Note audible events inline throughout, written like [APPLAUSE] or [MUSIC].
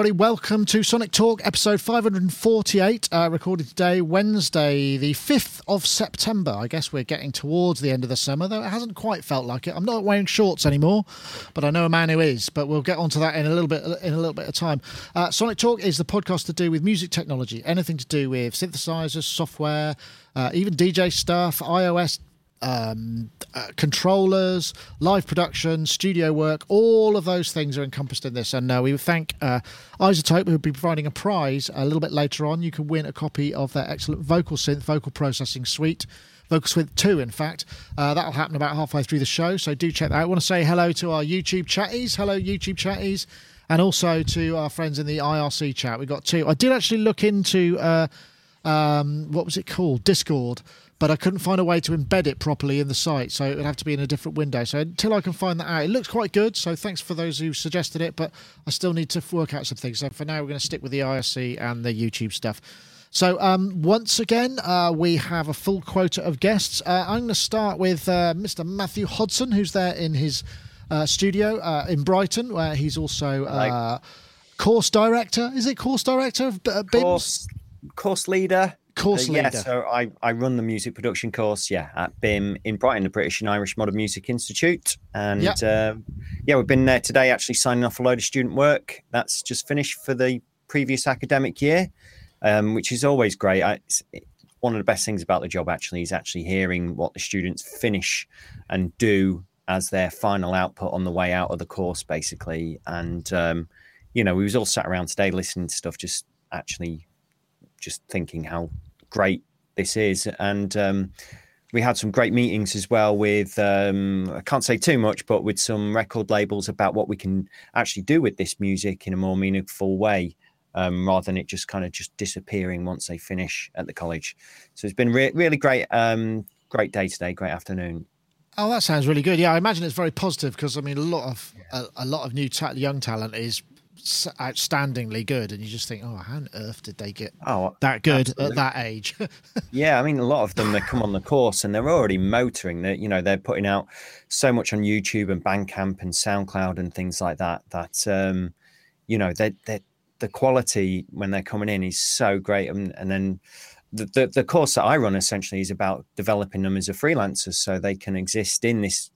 everybody. Welcome to Sonic Talk, episode 548, uh, recorded today, Wednesday, the 5th of September. I guess we're getting towards the end of the summer, though it hasn't quite felt like it. I'm not wearing shorts anymore, but I know a man who is. But we'll get onto that in a little bit in a little bit of time. Uh, Sonic Talk is the podcast to do with music technology, anything to do with synthesizers, software, uh, even DJ stuff, iOS, um, uh, controllers, live production, studio work, all of those things are encompassed in this. And uh, we thank uh, iZotope, who will be providing a prize a little bit later on. You can win a copy of their excellent vocal synth, vocal processing suite. Vocal Synth 2, in fact. Uh, that'll happen about halfway through the show, so do check that out. I want to say hello to our YouTube chatties. Hello, YouTube chatties. And also to our friends in the IRC chat. We've got two. I did actually look into, uh, um, what was it called? Discord but I couldn't find a way to embed it properly in the site, so it would have to be in a different window. So until I can find that out, it looks quite good. So thanks for those who suggested it, but I still need to work out some things. So for now, we're going to stick with the IRC and the YouTube stuff. So um, once again, uh, we have a full quota of guests. Uh, I'm going to start with uh, Mr. Matthew Hodson, who's there in his uh, studio uh, in Brighton, where he's also uh, course director. Is it course director of BIMS? Course, course leader course uh, yeah, leader. so I, I run the music production course, yeah, at BIMM in Brighton, the British and Irish Modern Music Institute. And Yep. uh, yeah, we've been there today actually signing off a load of student work. That's just finished for the previous academic year, um, which is always great. I, it's, one of the best things about the job actually is actually hearing what the students finish and do as their final output on the way out of the course, basically. And um, you know, we was all sat around today listening to stuff, just actually just thinking how great this is. And um, we had some great meetings as well with, um, I can't say too much, but with some record labels about what we can actually do with this music in a more meaningful way. Um, rather than it just kind of just disappearing once they finish at the college, so it's been re- really great, um, great day today, great afternoon. Oh, that sounds really good. Yeah, I imagine it's very positive because I mean, a lot of a, a lot of new ta- young talent is outstandingly good, and you just think, oh, how on earth did they get Oh, that good absolutely. at that age? [LAUGHS] Yeah, I mean, a lot of them they come on the course and they're already motoring. That you know they're putting out so much on YouTube and Bandcamp and SoundCloud and things like that. That um, you know they they the quality when they're coming in is so great. And, and then the, the the course that I run essentially is about developing them as a freelancer so they can exist in this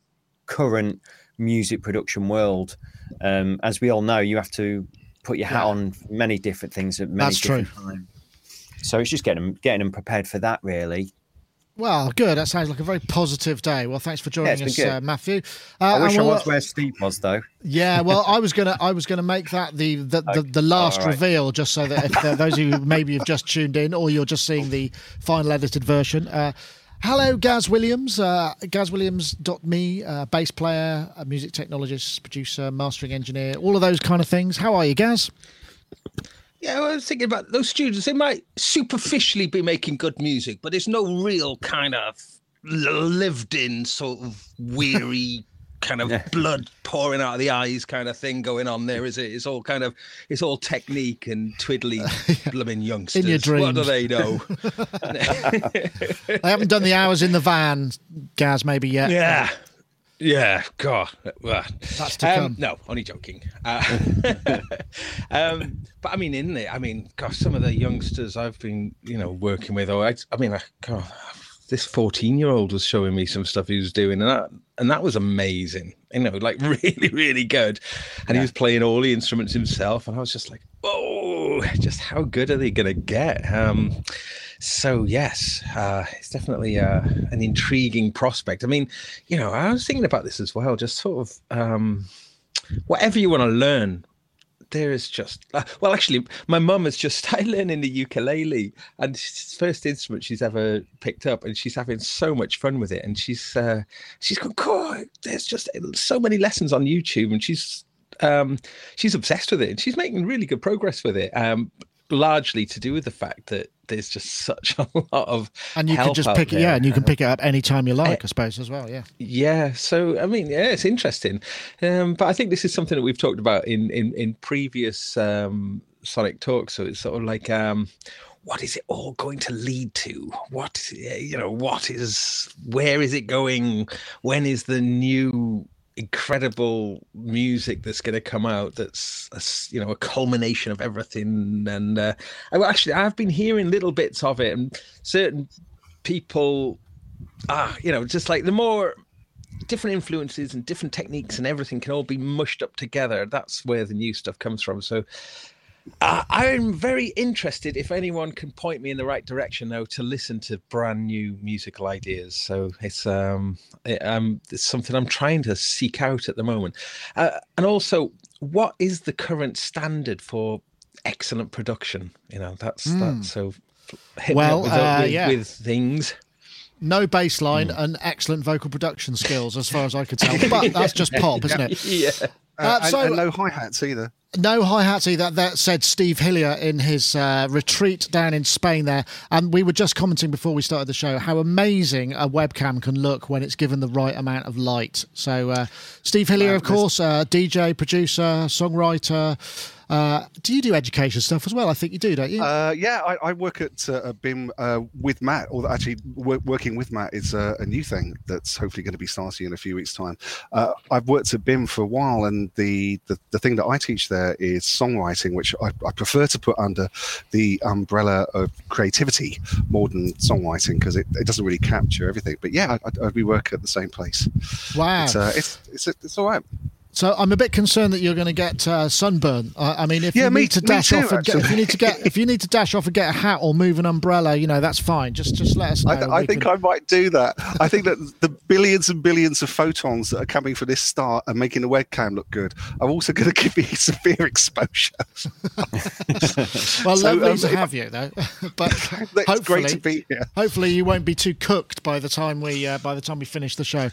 current music production world. Um, as we all know, you have to put your hat Yeah. on many different things at many That's true. different times. So it's just getting them getting them prepared for that, really. well, good. That sounds like a very positive day. Well, thanks for joining it's us, uh, Matthew. Uh, I wish I we'll- was where Steve was, though. Yeah, well, [LAUGHS] I was gonna, I was gonna make that the the, the, the last right. reveal, just so that if uh, those who maybe have just tuned in or you're just seeing the final edited version. Hello, Gaz Williams, uh, GazWilliams.me, uh, bass player, music technologist, producer, mastering engineer, all of those kind of things. How are you, Gaz? Yeah, I was thinking about those students. They might superficially be making good music, but there's no real kind of lived-in sort of weary kind of blood pouring out of the eyes kind of thing going on there, is it? It's all kind of it's all technique and twiddly [LAUGHS] blooming youngsters. What dreams. What do they know? [LAUGHS] [LAUGHS] They haven't done the hours in the van, Gaz, maybe yet. yeah. Yeah, God, That's to come. um, No, only joking. Uh, um, but I mean, in it, I mean, gosh, some of the youngsters I've been, you know, working with, or I, I mean, I, God, this fourteen-year-old was showing me some stuff he was doing, and that, and that was amazing. You know, like [LAUGHS] really, really good. And he was playing all the instruments himself, and I was just like, oh, just how good are they going to get? Um, so yes, uh, it's definitely uh, an intriguing prospect. I mean, you know, I was thinking about this as well. Just sort of um, whatever you want to learn. There is just uh, well, actually, my mum has just [LAUGHS] started learning the ukulele, and it's first instrument she's ever picked up, and she's having so much fun with it. And she's uh, she's gone, there's just so many lessons on YouTube, and she's um, she's obsessed with it, and she's making really good progress with it. Um, largely to do with the fact that there's just such a [LAUGHS] lot of And you can just pick it, yeah, and you can pick it up anytime you like, I suppose, as well. Yeah. Yeah, so I mean, yeah, it's interesting, um, but I think this is something that we've talked about in in in previous um, Sonic talks. So it's sort of like, um, what is it all going to lead to? What you know, what is where is it going? When is the new incredible music that's going to come out that's a, you know a culmination of everything. And uh, actually i've been hearing little bits of it and certain people ah you know just like the more different influences and different techniques and everything can all be mushed up together. That's where the new stuff comes from. So uh, I'm very interested if anyone can point me in the right direction, though, to listen to brand new musical ideas. So it's um, it, um, it's something I'm trying to seek out at the moment. Uh, and also, what is the current standard for excellent production? You know, that's mm. that. So, well, with, uh, with, yeah. with things no bass line mm. and excellent vocal production skills, as far as I could tell. [LAUGHS] But that's just pop, isn't it? [LAUGHS] Yeah. Uh, and, so, and no hi hats either. No hi hats either. That said Steve Hillier in his uh, retreat down in Spain there. And we were just commenting before we started the show how amazing a webcam can look when it's given the right amount of light. So, uh, Steve Hillier, of course, uh, DJ, producer, songwriter. Uh, do you do education stuff as well? I think you do, don't you? Uh, yeah, I, I, work at uh, BIMM uh, with Matt, or actually working with Matt is a, a, new thing that's hopefully going to be starting in a few weeks' time. Uh, I've worked at BIMM for a while, and the, the, the thing that I teach there is songwriting, which I, I prefer to put under the umbrella of creativity more than songwriting because it, it doesn't really capture everything. But yeah, I, I, we work at the same place. Wow, it's uh, it's, it's, it's all right. So I'm a bit concerned that you're going to get uh, sunburn. I, I, mean, if yeah, you need to dash too, off and get, if you need to get, if you need to dash off and get a hat or move an umbrella, you know, that's fine. Just, just let us know. I, I think can... I might do that. I think that the billions and billions of photons that are coming for this star are making the webcam look good. I'm also going [LAUGHS] to give you severe exposure. [LAUGHS] well, so, lovely um, to have you, though. [LAUGHS] but hopefully, great to be here. Hopefully, you won't be too cooked by the time we uh, by the time we finish the show.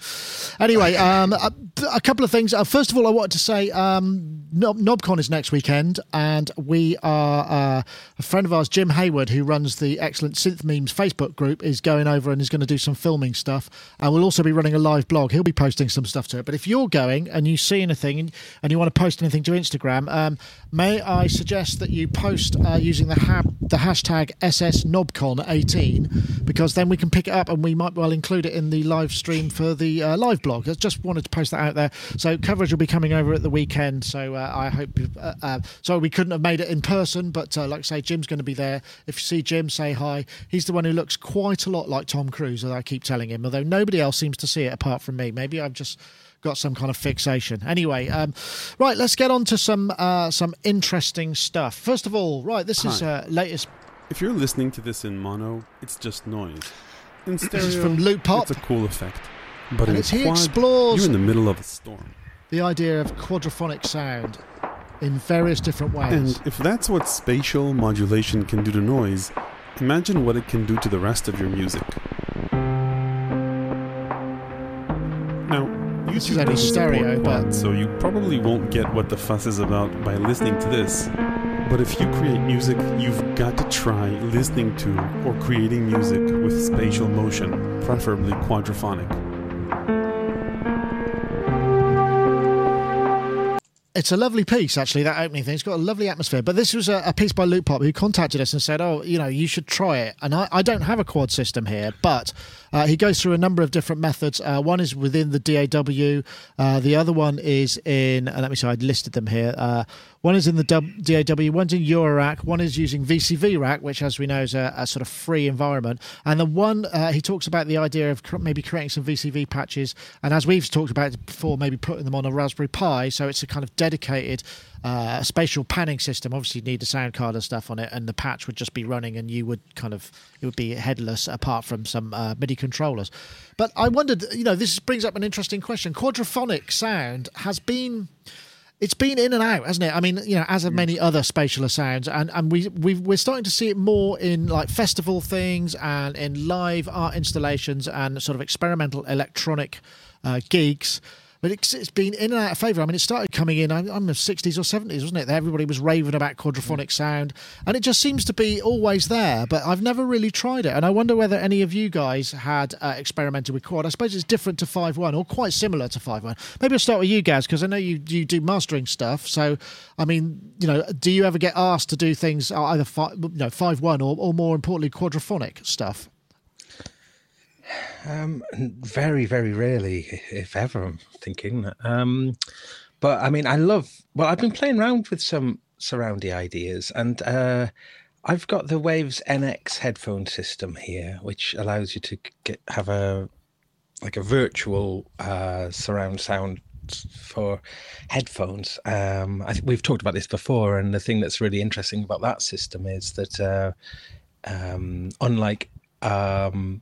Anyway, um, a, a couple of things. Uh, first of all, I wanted to say um, Nob- Knobcon is next weekend, and we are uh, a friend of ours, Jim Hayward, who runs the excellent Synth Memes Facebook group, is going over and is going to do some filming stuff, and we'll also be running a live blog. He'll be posting some stuff to it. But if you're going and you see anything and, and you want to post anything to Instagram, um, may I suggest that you post uh, using the ha- the hashtag SSNobCon18 because then we can pick it up and we might well include it in the live stream for the uh, live blog. I just wanted to post that out there. So coverage will be coming over at the weekend. So uh, I hope. Uh, uh, sorry, we couldn't have made it in person, but uh, like I say, Jim's going to be there. If you see Jim, say hi. He's the one who looks quite a lot like Tom Cruise, as I keep telling him. Although nobody else seems to see it apart from me. Maybe I've just got some kind of fixation. Anyway, um, right, let's get on to some uh, some interesting stuff. First of all, right, this is uh, latest. If you're listening to this in mono, it's just noise. In stereo, this is from Loopop. It's a cool effect, but and in he quad, explores you're in the middle of a storm the idea of quadraphonic sound in various different ways. And if that's what spatial modulation can do to noise, imagine what it can do to the rest of your music. Now, this is only stereo, but so you probably won't get what the fuss is about by listening to this. But if you create music, you've got to try listening to or creating music with spatial motion, preferably quadraphonic. It's a lovely piece, actually, that opening thing. It's got a lovely atmosphere. But this was a, a piece by Loopop who contacted us and said, Oh, you know, you should try it. And I, I don't have a quad system here, but uh, he goes through a number of different methods. Uh, one is within the DAW, uh, the other one is in, uh, let me see, I listed them here. One is in the DAW, one's in Eurorack, one is using VCV Rack, which, as we know, is a, a sort of free environment. And the one uh, he talks about the idea of maybe creating some VCV patches, and as we've talked about before, maybe putting them on a Raspberry Pi, so it's a kind of dedicated uh, spatial panning system. Obviously, you need a sound card and stuff on it, and the patch would just be running, and you would kind of it would be headless apart from some uh, MIDI controllers. But I wondered, you know, this brings up an interesting question. Quadraphonic sound has been it's been in and out, hasn't it? I mean, you know, as of many other spatial sounds, and and we we we're starting to see it more in like festival things and in live art installations and sort of experimental electronic uh, gigs but it's, it's been in and out of favour. I mean, it started coming in, I'm, in the 60s or 70s, wasn't it? Everybody was raving about quadraphonic sound, and it just seems to be always there, but I've never really tried it. And I wonder whether any of you guys had uh, experimented with quad. I suppose it's different to 5.1 or quite similar to 5.1. Maybe I'll start with you guys, because I know you, you do mastering stuff. So, I mean, you know, do you ever get asked to do things uh, either 5, you know, 5.1 or, or more importantly, quadraphonic stuff? Um, very, very rarely, if ever. I'm thinking. Um, but I mean, I love. Well, I've been playing around with some surroundy ideas, and uh, I've got the Waves NX headphone system here, which allows you to get have a like a virtual uh, surround sound for headphones. Um, I think we've talked about this before, and the thing that's really interesting about that system is that uh, um, unlike um,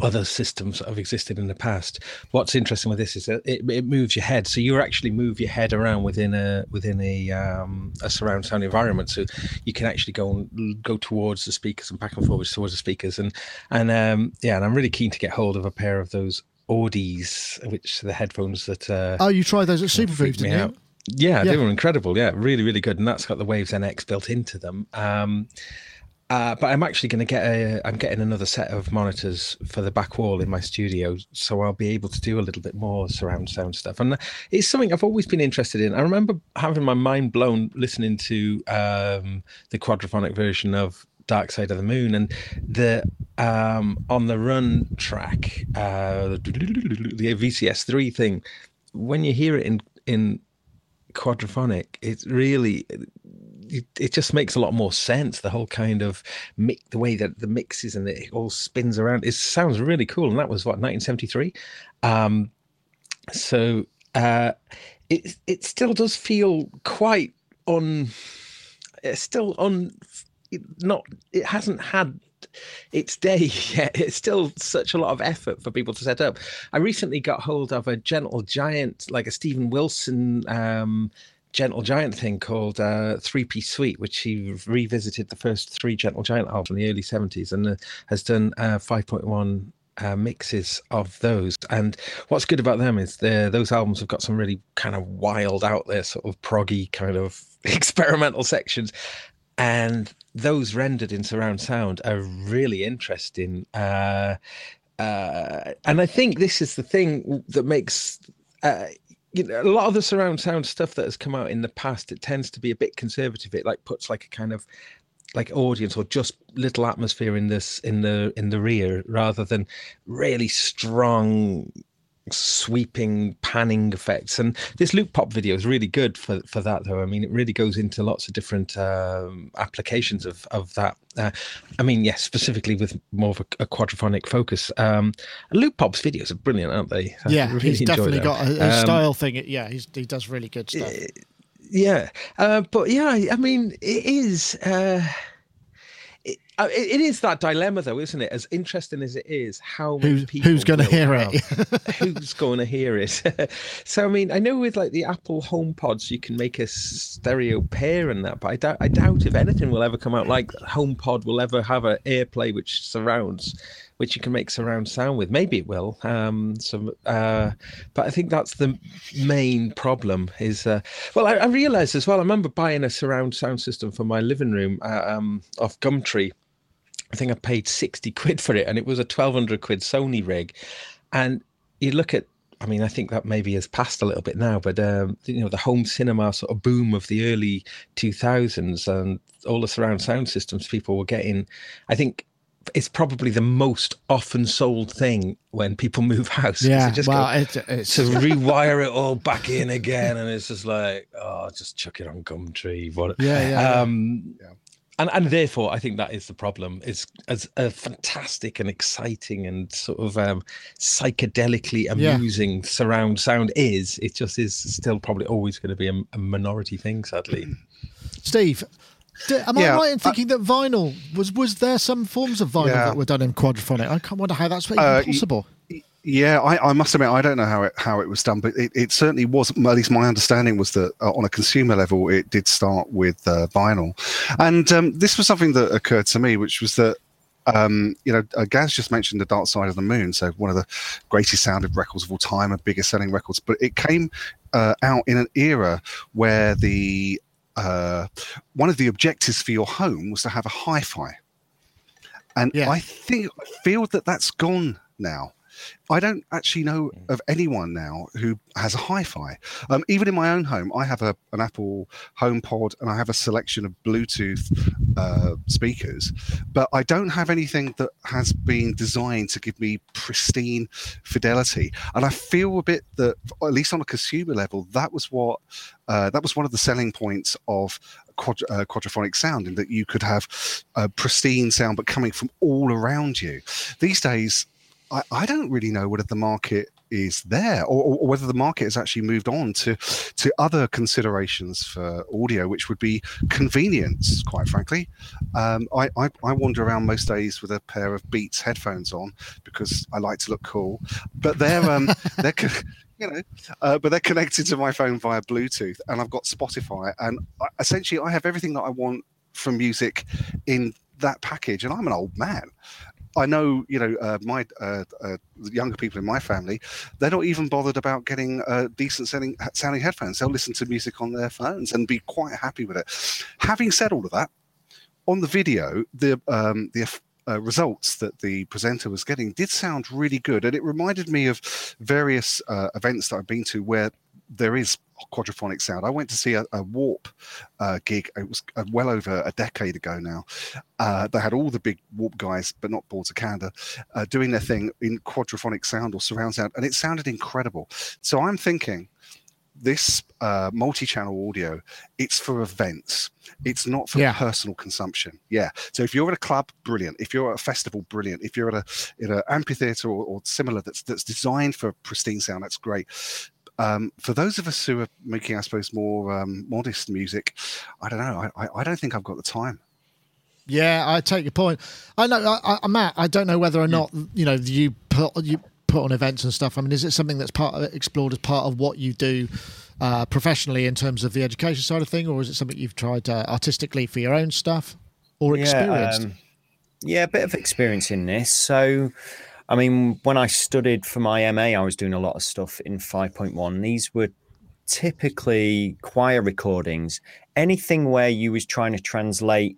other systems that have existed in the past. What's interesting with this is that it, it moves your head, so you actually move your head around within a within a um, a surround sound environment. So you can actually go and go towards the speakers and back and forwards towards the speakers, and and um, yeah, and I'm really keen to get hold of a pair of those Audeze, which are the headphones that. Uh, oh, you tried those at Superbooth, didn't you? Out. Yeah, yeah, they were incredible. Yeah, really, really good, and that's got the Waves NX built into them. Um, uh, but I'm actually going to get a. I'm getting another set of monitors for the back wall in my studio, so I'll be able to do a little bit more surround sound stuff. And it's something I've always been interested in. I remember having my mind blown listening to um, the quadraphonic version of Dark Side of the Moon and the um, on the run track, uh, the VCS three thing. When you hear it in in quadraphonic, it's really it, it, just makes a lot more sense. The whole kind of mix, the way that the mixes and it all spins around. It sounds really cool. And that was what 1973. Um, so uh, it it still does feel quite on. It's still on. Not. It hasn't had its day [LAUGHS] yet. It's still such a lot of effort for people to set up. I recently got hold of a gentle giant, like a Steven Wilson um, Gentle Giant thing called uh, Three Piece Suite, which he revisited the first three Gentle Giant albums in the early 70s and uh, has done uh, 5.1 uh, mixes of those. And what's good about them is those albums have got some really kind of wild out there, sort of proggy kind of [LAUGHS] experimental sections. And those rendered in surround sound are really interesting. Uh, uh, and I think this is the thing that makes uh, you know, a lot of the surround sound stuff that has come out in the past, it tends to be a bit conservative. It like puts like a kind of like audience or just little atmosphere in this in the in the rear rather than really strong sweeping panning effects. And this Loopop video is really good for for that though. I mean it really goes into lots of different um, applications of of that. Uh, i mean yes specifically with more of a, a quadraphonic focus. Um, Loopop's videos are brilliant aren't they? I yeah really he's definitely got a, a um, style thing. Yeah he does really good stuff. Yeah. Uh, but yeah i mean it is uh, uh, it, it is that dilemma, though, isn't it? As interesting as it is, how who's, who's going [LAUGHS] to hear it? who's going to hear it? so, I mean, I know with like the Apple HomePods, you can make a stereo pair and that, but I doubt, I doubt if anything will ever come out like HomePod will ever have an AirPlay which surrounds which you can make surround sound with. Maybe it will. Um, so, uh, but I think that's the main problem. Is uh, well, I, I realised as well. I remember buying a surround sound system for my living room uh, um, off Gumtree. I think I paid sixty quid for it, and it was a twelve hundred quid Sony rig. And you look at I mean, I think that maybe has passed a little bit now, but um, you know, the home cinema sort of boom of the early 2000s and all the surround sound systems people were getting. I think it's probably the most often sold thing when people [LAUGHS] move house. Yeah, just well, it's, it's... to [LAUGHS] rewire it all back in again, and it's just like, oh, just chuck it on Gumtree. What? Yeah, yeah. Um, yeah. And, and therefore, I think that is the problem. It's as a fantastic and exciting and sort of um, psychedelically amusing yeah. surround sound is. It just is still probably always going to be a, a minority thing, sadly. Steve, am yeah, I right in thinking I, that vinyl was was there some forms of vinyl yeah. that were done in quadraphonic? I can't wonder how that's even uh, possible. Yeah, I, I, must admit I don't know how it how it was done, but it, it certainly was. At least my understanding was that uh, on a consumer level, it did start with uh, vinyl, and um, this was something that occurred to me, which was that um, you know, uh, Gaz just mentioned the Dark Side of the Moon, so one of the greatest sounded records of all time and biggest selling records. But it came uh, out in an era where the uh, one of the objectives for your home was to have a hi-fi, and yeah. I think I feel that that's gone now. I don't actually know of anyone now who has a hi-fi. Um, even in my own home, I have a, an Apple HomePod and I have a selection of Bluetooth uh, speakers, but I don't have anything that has been designed to give me pristine fidelity. And I feel a bit that, at least on a consumer level, that was what uh, that was one of the selling points of quad, uh, quadraphonic sound, in that you could have a pristine sound but coming from all around you. These days, I, I don't really know whether the market is there or, or, whether the market has actually moved on to to other considerations for audio which would be convenience quite frankly. Um, I, I, I wander around most days with a pair of beats headphones on because i like to look cool. But they're um [LAUGHS] they're you know uh, but they're connected to my phone via bluetooth and i've got spotify and I, essentially i have everything that i want from music in that package and i'm an old man I know, you know, uh, my uh, uh, younger people in my family, they're not even bothered about getting uh, decent sounding, sounding headphones. They'll listen to music on their phones and be quite happy with it. Having said all of that, on the video, the um, the uh, results that the presenter was getting did sound really good, and it reminded me of various uh, events that I've been to where there is quadraphonic sound. I went to see a, a Warp uh, gig. It was uh, well over a decade ago now. Uh, they had all the big Warp guys, but not Boards of Canada, uh, doing their thing in quadraphonic sound or surround sound, and it sounded incredible. So I'm thinking this uh, multi-channel audio it's for events it's not for yeah. personal consumption yeah so if you're at a club brilliant if you're at a festival brilliant if you're at a in an amphitheater or, or similar that's that's designed for pristine sound that's great um, for those of us who are making, I suppose, more um, modest music, I don't know. I, I don't think I've got the time. Yeah, I take your point. I know, I, I, Matt. I don't know whether or not you know you put you put on events and stuff. I mean, is it something that's part of explored as part of what you do uh, professionally in terms of the education side of thing, or is it something you've tried uh, artistically for your own stuff or experienced? Yeah, um, yeah, a bit of experience in this. So, I mean, when I studied for my MA, I was doing a lot of stuff in 5.1. These were typically choir recordings, anything where you was trying to translate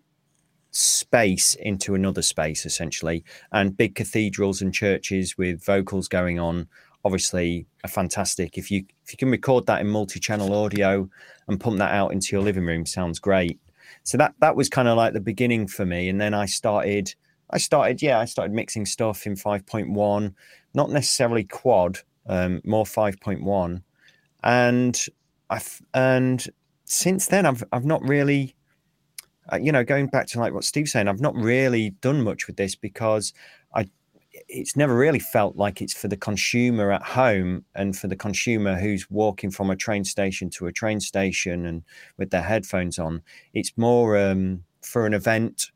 space into another space essentially and big cathedrals and churches with vocals going on obviously are fantastic. If you if you can record that in multi-channel audio and pump that out into your living room sounds great. So that that was kind of like the beginning for me and then i started I started, yeah, I started mixing stuff in 5.1, not necessarily quad, um, more 5.1, and I and since then I've I've not really, uh, you know, going back to like what Steve's saying, I've not really done much with this because I, it's never really felt like it's for the consumer at home and for the consumer who's walking from a train station to a train station and with their headphones on. It's more um, for an event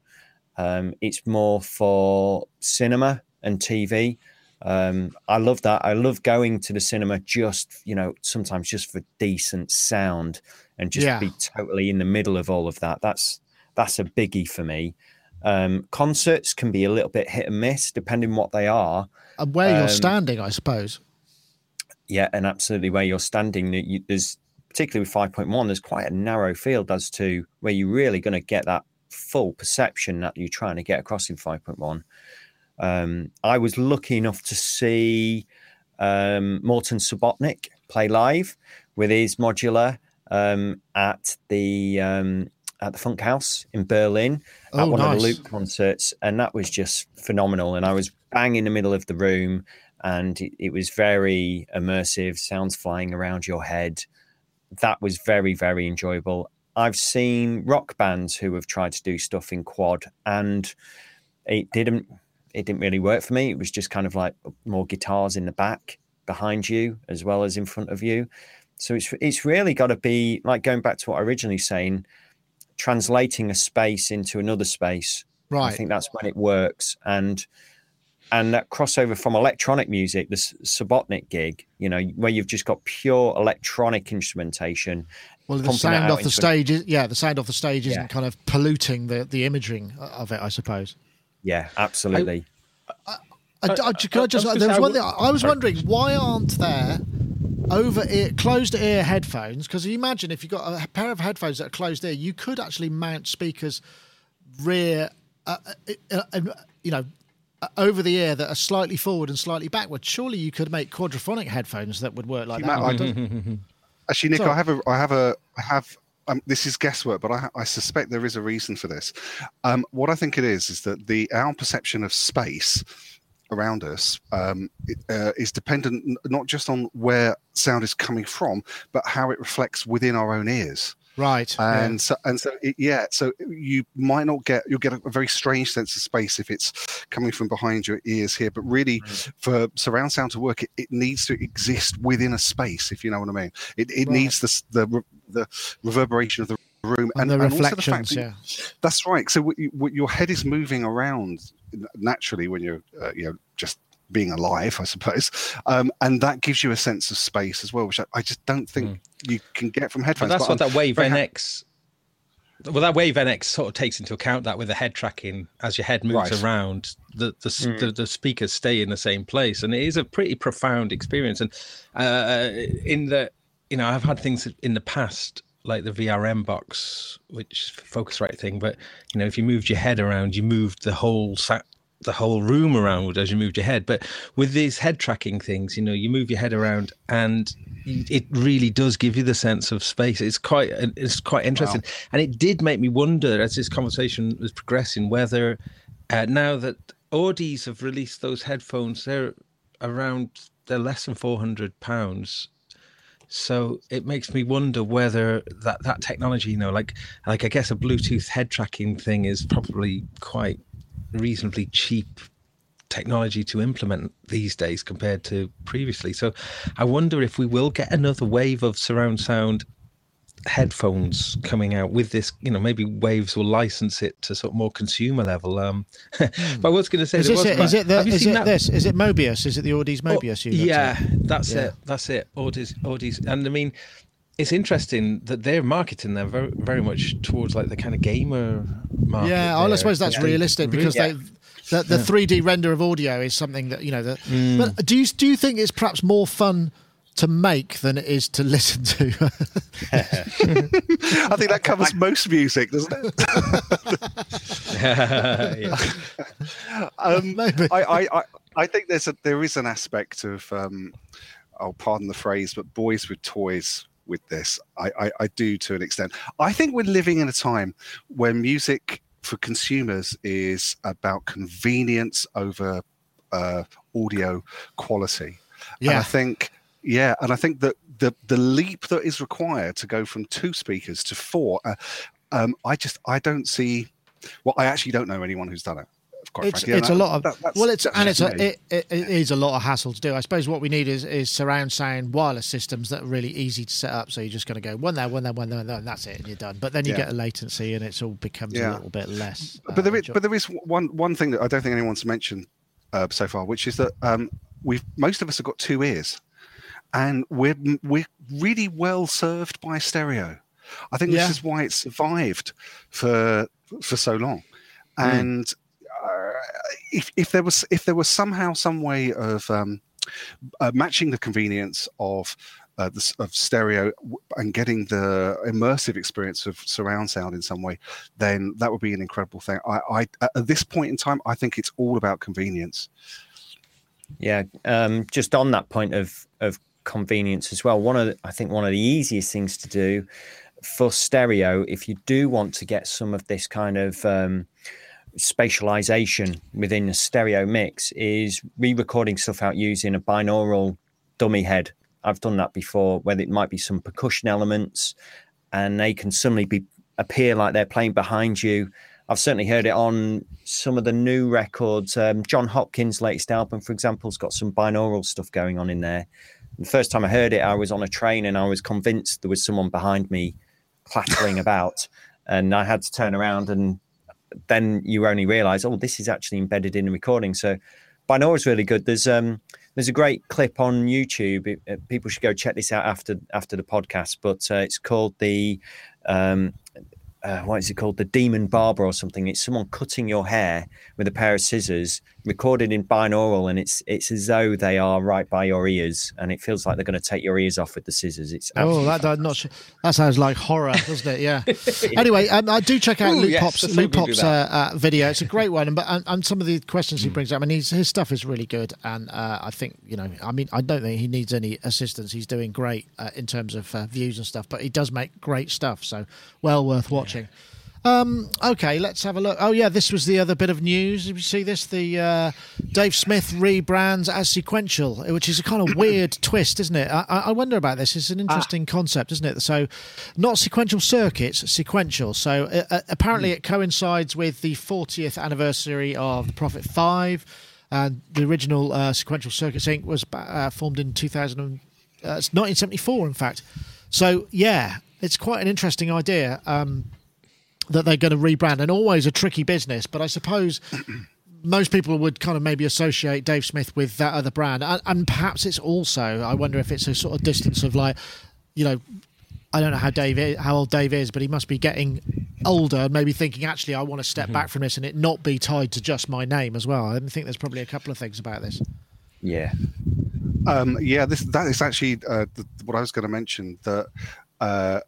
um, it's more for cinema and TV. Um, I love that. I love going to the cinema just, you know, sometimes just for decent sound and just yeah. be totally in the middle of all of that. That's that's a biggie for me. Um, concerts can be a little bit hit and miss depending what they are. And where you're um, standing, I suppose. Yeah, and absolutely where you're standing. There's particularly with 5.1, there's quite a narrow field as to where you're really going to get that full perception that you're trying to get across in 5.1. Um, I was lucky enough to see um, Morton Subotnick play live with his modular um, at the um, at the Funkhaus in Berlin oh, at one nice. of the Loop concerts, and that was just phenomenal. And I was bang in the middle of the room, and it, it was very immersive. Sounds flying around your head. That was very very enjoyable. I've seen rock bands who have tried to do stuff in quad, and it didn't. It didn't really work for me. It was just kind of like more guitars in the back behind you as well as in front of you. So it's it's really got to be like going back to what I originally saying, translating a space into another space. Right. I think that's when it works, and and that crossover from electronic music, the Subotnick gig, you know, where you've just got pure electronic instrumentation well, the sound off the stage is yeah, the sound off the stage isn't yeah. kind of polluting the the imaging of it, I suppose. Yeah, absolutely. I, I, I, can I just? There was one thing I was wondering why aren't there over ear closed ear headphones? Because you imagine if you've got a pair of headphones that are closed ear, you could actually mount speakers rear, uh, uh, uh, uh you know, uh, over the ear that are slightly forward and slightly backward. Surely you could make quadraphonic headphones that would work like See, that. Matt, I don't- Actually, Nick, Sorry. I have a, I have a, I have. Um, this is guesswork, but I, I suspect there is a reason for this. Um, what I think it is is that the our perception of space around us um, it, uh, is dependent n- not just on where sound is coming from, but how it reflects within our own ears. Right. yeah. And so, and so, it, yeah. So you might not get you'll get a, a very strange sense of space if it's coming from behind your ears here. But really, for surround sound to work, it, it needs to exist within a space. If you know what I mean, it, it Right. needs the, the the reverberation of the room and, the also reflections, fact that- yeah. that's right. So what you, what your head is moving around naturally when you're uh, you know just being alive, I suppose, um, and that gives you a sense of space as well, which I, I just don't think you can get from But headphones. that's what I'm that Wave very ha- NX. Well, that Wave NX sort of takes into account that with the head tracking, as your head moves Right. around, the the, Mm. the the speakers stay in the same place, and it is a pretty profound experience. And uh, in the, you know, I've had things in the past like the VRM box, which Focusrite thing, but you know, if you moved your head around, you moved the whole sa- the whole room around as you moved your head. But with these head tracking things, you know, you move your head around and it really does give you the sense of space. It's quite it's quite interesting, and it did make me wonder as this conversation was progressing whether uh, now that Audeze have released those headphones, they're around they're less than four hundred pounds. So it makes me wonder whether that that technology, you know, like like I guess a Bluetooth head tracking thing is probably quite reasonably cheap technology to implement these days compared to previously. So I wonder if we will get another wave of surround sound headphones coming out with this you know maybe waves will license it to sort of more consumer level um [LAUGHS] but i was going to say Is, this was it? Is it, the, is it this? Is it Mobius? Is it the Audeze Oh, Mobius? you looked yeah, at? that's Yeah. it. That's it. Audeze, Audeze, and I mean, it's interesting that they're marketing them very, very much towards like the kind of gamer market. Yeah, well, I suppose that's Yeah. realistic because Yeah. they. The, the 3D render of audio is something that you know. That, Mm. But do you do you think it's perhaps more fun to make than it is to listen to? [LAUGHS] I think that covers [LAUGHS] most music, doesn't it? [LAUGHS] um, Maybe. I, I, I, I think there's a there is an aspect of um, oh pardon the phrase, but boys with toys with this. I, I, I do to an extent. I think we're living in a time where music for consumers is about convenience over uh, audio quality. And I think, yeah, and I think that the the leap that is required to go from two speakers to four, uh, um, I just I don't see. Well, I actually don't know anyone who's done it. Quite it's frankly. it's a And lot of that- well, it's and it's a, it, it, it is a lot of hassle to do. I suppose what we need is is surround sound wireless systems that are really easy to set up. So you're just going to go one there, one there, one there, and that's it, and you're done. But then you Yeah. get a latency, and it's all becomes a little bit less. but there uh, is jo- but there is one one thing that I don't think anyone's mentioned uh, so far, which is that um, we've most of us have got two ears, and we're we're really well served by stereo. I think Yeah. this is why it's survived for for so long, and uh, if if there was if there was somehow some way of um, uh, matching the convenience of uh, the, of stereo and getting the immersive experience of surround sound in some way, then that would be an incredible thing. I, I at this point in time, I think it's all about convenience. Yeah, um, just on that point of of convenience as well. One of the, I think one of the easiest things to do for stereo, if you do want to get some of this kind of um, spatialization within a stereo mix, is re-recording stuff out using a binaural dummy head. I've done that before, where it might be some percussion elements, and they can suddenly be appear like they're playing behind you. I've certainly heard it on some of the new records. Um, Jon Hopkins' latest album, for example, has got some binaural stuff going on in there. The first time I heard it, I was on a train and I was convinced there was someone behind me clattering [LAUGHS] about, and I had to turn around. And then you only realise, oh, this is actually embedded in the recording. So binaural is really good. There's um, there's a great clip on YouTube. It, uh, people should go check this out after after the podcast. But uh, it's called the um, uh, what is it called? The Demon Barber or something. It's someone cutting your hair with a pair of scissors recorded in binaural, and it's it's as though they are right by your ears, and it feels like they're going to take your ears off with the scissors. It's oh, that that, not, sure. that sounds like horror, doesn't it? Yeah. [LAUGHS] anyway, um, I do check out Ooh, Luke yes, Pop's Luke hope we do Pop's uh, uh, video. It's a great one, and but and, and some of the questions he brings up, and his his stuff is really good. And uh, I think you know, I mean, I don't think he needs any assistance. He's doing great uh, in terms of uh, views and stuff, but he does make great stuff. So well worth watching. Um, okay, let's have a look. Oh yeah, this was the other bit of news. Did you see this? The uh, Dave Smith rebrands as Sequential, which is a kind of [COUGHS] weird twist, isn't it? I, I wonder about this. It's an interesting concept, isn't it? So, not sequential circuits, sequential. So uh, apparently, it coincides with the 40th anniversary of the Prophet Five, and the original uh, Sequential Circuits Inc. was uh, formed in 2000. And, uh, it's 1974, in fact. So yeah, it's quite an interesting idea. Um, that they're going to rebrand and always a tricky business but i suppose [CLEARS THROAT] most people would kind of maybe associate dave smith with that other brand. And, and, perhaps it's also i wonder if it's a sort of distance of like you know i don't know how dave is, how old dave is but he must be getting older and maybe thinking actually i want to step mm-hmm. back from this and it not be tied to just my name as well. I think there's probably a couple of things about this. Yeah. Um, yeah this that is actually uh, the, what i was going to mention that uh,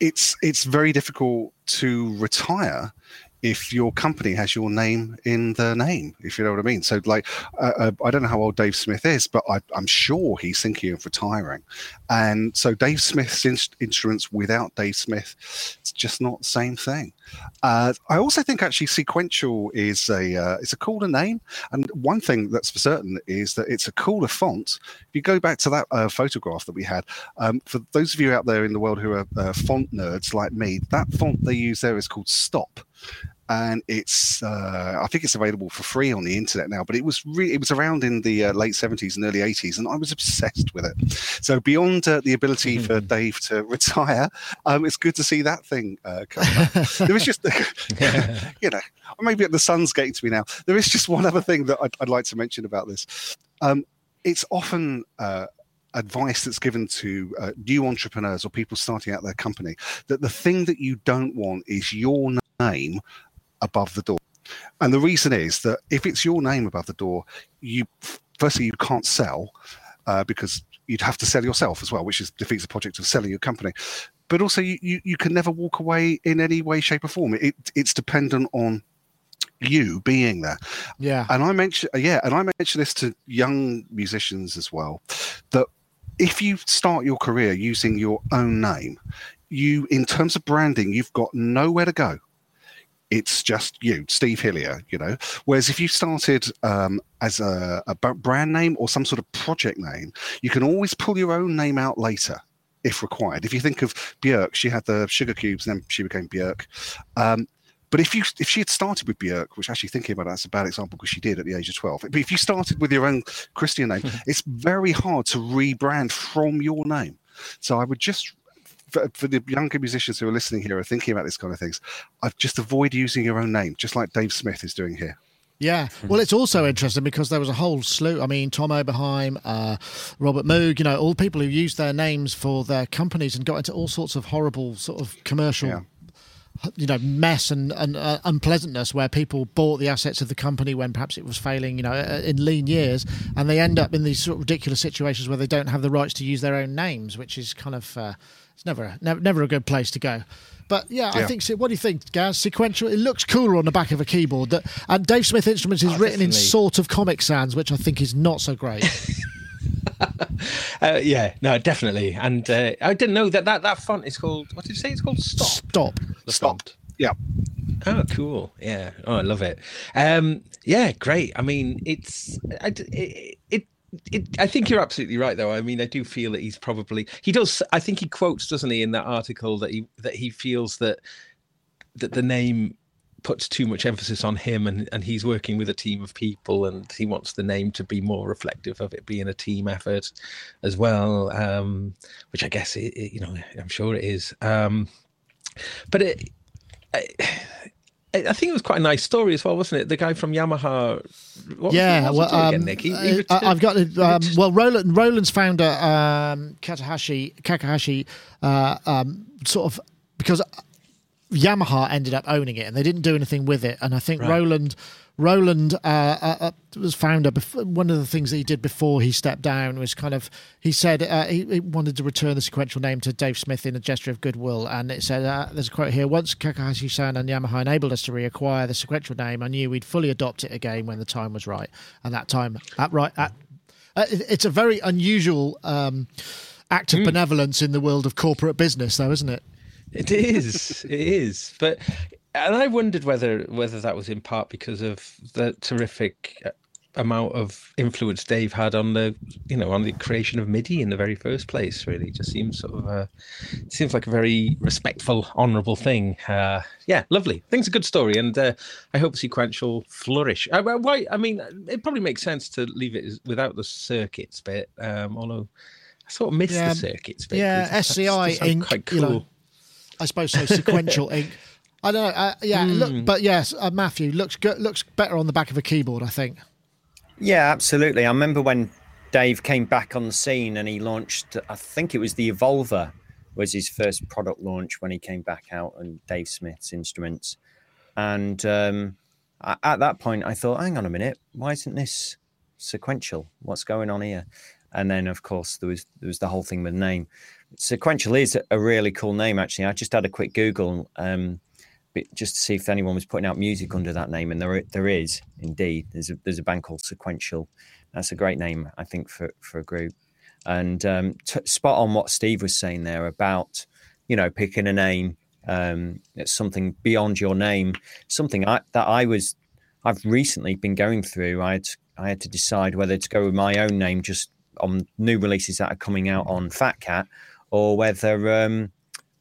it's it's very difficult to retire if your company has your name in the name, if you know what I mean. So, like, uh, uh, I don't know how old Dave Smith is, but I, am sure he's thinking of retiring. And so, Dave Smith's in- instruments without Dave Smith, it's just not the same thing. Uh, I also think actually sequential is a uh, it's a cooler name, and one thing that's for certain is that it's a cooler font. If you go back to that uh, photograph that we had, um, for those of you out there in the world who are uh, font nerds like me, that font they use there is called Stop and it's uh, I think it's available for free on the internet now. But it was re- it was around in the uh, late seventies and early eighties, and I was obsessed with it. So beyond uh, the ability for Dave to [LAUGHS] retire, um, it's good to see that thing uh, come back. there was just [LAUGHS] [LAUGHS] you know maybe the sun's getting to me now. There is just one other thing that I'd, I'd like to mention about this. Um, it's often uh, advice that's given to uh, new entrepreneurs or people starting out their company that the thing that you don't want is your name above the door. And the reason is that if it's your name above the door, you firstly you can't sell uh, because you'd have to sell yourself as well, which is defeats the project of selling your company. But also, you, you, you can never walk away in any way, shape, or form. It, it's dependent on you being there. Yeah. And I mention yeah, and I mention this to young musicians as well, that if you start your career using your own name, you in terms of branding, you've got nowhere to go it's just you, Steve Hillier, you know. Whereas if you started um, as a, a, brand name or some sort of project name, you can always pull your own name out later if required. If you think of Björk, she had the Sugarcubes and then she became Björk. Um, but if you if she had started with Björk, which actually thinking about that's a bad example because she did at the age of twelve. But if you started with your own Christian name, [LAUGHS] it's very hard to rebrand from your name. So I would just for, for, the younger musicians who are listening here are thinking about this kind of things, I've just avoid using your own name, just like Dave Smith is doing here. Yeah, well, it's also interesting because there was a whole slew. I mean, Tom Oberheim, uh, Robert Moog, you know, all people who used their names for their companies and got into all sorts of horrible sort of commercial yeah you know mess and, and uh, unpleasantness where people bought the assets of the company when perhaps it was failing you know uh, in lean years and they end up in these sort of ridiculous situations where they don't have the rights to use their own names which is kind of uh, it's never, never never a good place to go but yeah, yeah, I think. What do you think, Gaz? Sequential. It looks cooler on the back of a keyboard. That and Dave Smith Instruments is oh, written definitely. in sort of Comic Sans, which I think is not so great. [LAUGHS] uh, yeah, no, definitely. And uh, I didn't know that, that that font is called. What did you say? It's called Stop. Stop. The Stop. Font. Yeah. Oh, cool. Yeah. Oh, I love it. Um, yeah, great. I mean, it's it, it it, I think you're absolutely right, though. I mean, I do feel that he's probably he does. I think he quotes, doesn't he, in that article that he that he feels that that the name puts too much emphasis on him and, and he's working with a team of people and he wants the name to be more reflective of it being a team effort as well um, which i guess it, it, you know i'm sure it is um, but it I, I think it was quite a nice story as well, wasn't it? The guy from Yamaha. What, yeah, well, um, again, Nick? He, he uh, I've got um, well, Roland, Roland's founder, um, Katahashi, Kakehashi, uh, um, sort of because Yamaha ended up owning it, and they didn't do anything with it. And I think Right. Roland, Roland uh, uh, uh, was founder. Before, one of the things that he did before he stepped down was kind of he said uh, he, he wanted to return the sequential name to Dave Smith in a gesture of goodwill, and it said uh, there's a quote here: "Once Kakehashi-san and Yamaha enabled us to reacquire the sequential name, I knew we'd fully adopt it again when the time was right." And that time, at right at uh, it's a very unusual um, act of benevolence in the world of corporate business, though, isn't it? It is. it is. But and I wondered whether whether that was in part because of the terrific uh, amount of influence Dave had on the you know on the creation of MIDI in the very first place. Really, just seems sort of a seems like a very respectful, honourable thing. Uh, yeah, lovely. I think it's a good story, and uh, I hope sequential flourish. Uh, why? I mean, it probably makes sense to leave it as- without the circuits bit. Um, although I sort of miss Yeah, the circuits bit. yeah, SCI Inc, quite you know, cool. I suppose so. Sequential [LAUGHS] ink. I don't know. Uh, yeah, look, but yes, uh, Matthew looks good, looks better on the back of a keyboard. I think. Yeah, absolutely. I remember when Dave came back on the scene and he launched, I think it was the Evolver was his first product launch when he came back out and Dave Smith's instruments. And um, a- at that point, I thought, hang on a minute, why isn't this sequential? What's going on here? And then, of course, there was there was the whole thing with the name. Sequential is a really cool name, actually. I just had a quick Google um, bit- just to see if anyone was putting out music under that name, and there there is indeed. There's a there's a band called Sequential. That's a great name, I think, for for a group. And um, t- spot on what Steve was saying there about, you know, picking a name, um, it's something beyond your name, something I, that I was, I've recently been going through. I had I had to decide whether to go with my own name just on new releases that are coming out on Fat Cat, or whether um,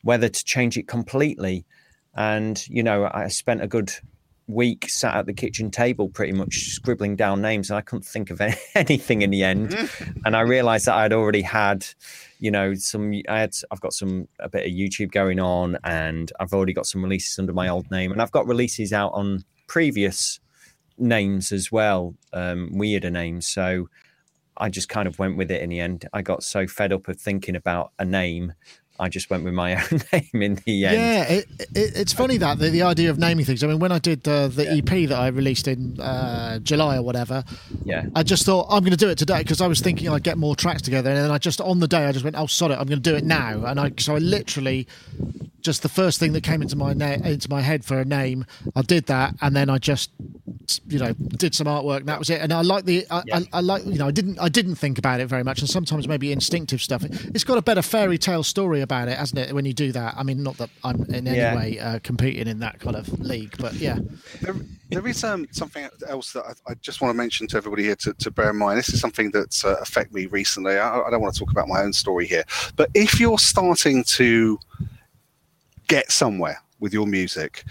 whether to change it completely. And you know, I spent a good week sat at the kitchen table, pretty much scribbling down names, and I couldn't think of any- [LAUGHS] anything in the end. [LAUGHS] and I realised that I'd already had, you know, some. I had, I've got some a bit of YouTube going on, and I've already got some releases under my old name, and I've got releases out on previous names as well, um, weirder names. So I just kind of went with it in the end. I got so fed up of thinking about a name. I just went with my [LAUGHS] own name in the end. Yeah, it, it, it's funny that the, the idea of naming things. I mean, when I did uh, the EP that I released in uh, July or whatever, Yeah. I just thought I'm going to do it today because I was thinking I'd get more tracks together, and then I just on the day I just went, oh, sod it, I'm going to do it now, and I so I literally just the first thing that came into my na- into my head for a name, I did that, and then I just you know did some artwork, and that was it. And I like the I, Yeah. I, I like you know I didn't I didn't think about it very much, and sometimes maybe instinctive stuff. It's got a better fairy tale story about it, hasn't it? When you do that, I mean, not that I'm in any Yeah. way uh, competing in that kind of league, but yeah, There, there is um, something else that I, I just want to mention to everybody here to, to bear in mind. This is something that's uh, affected me recently. I, I don't want to talk about my own story here, but if you're starting to get somewhere with your music,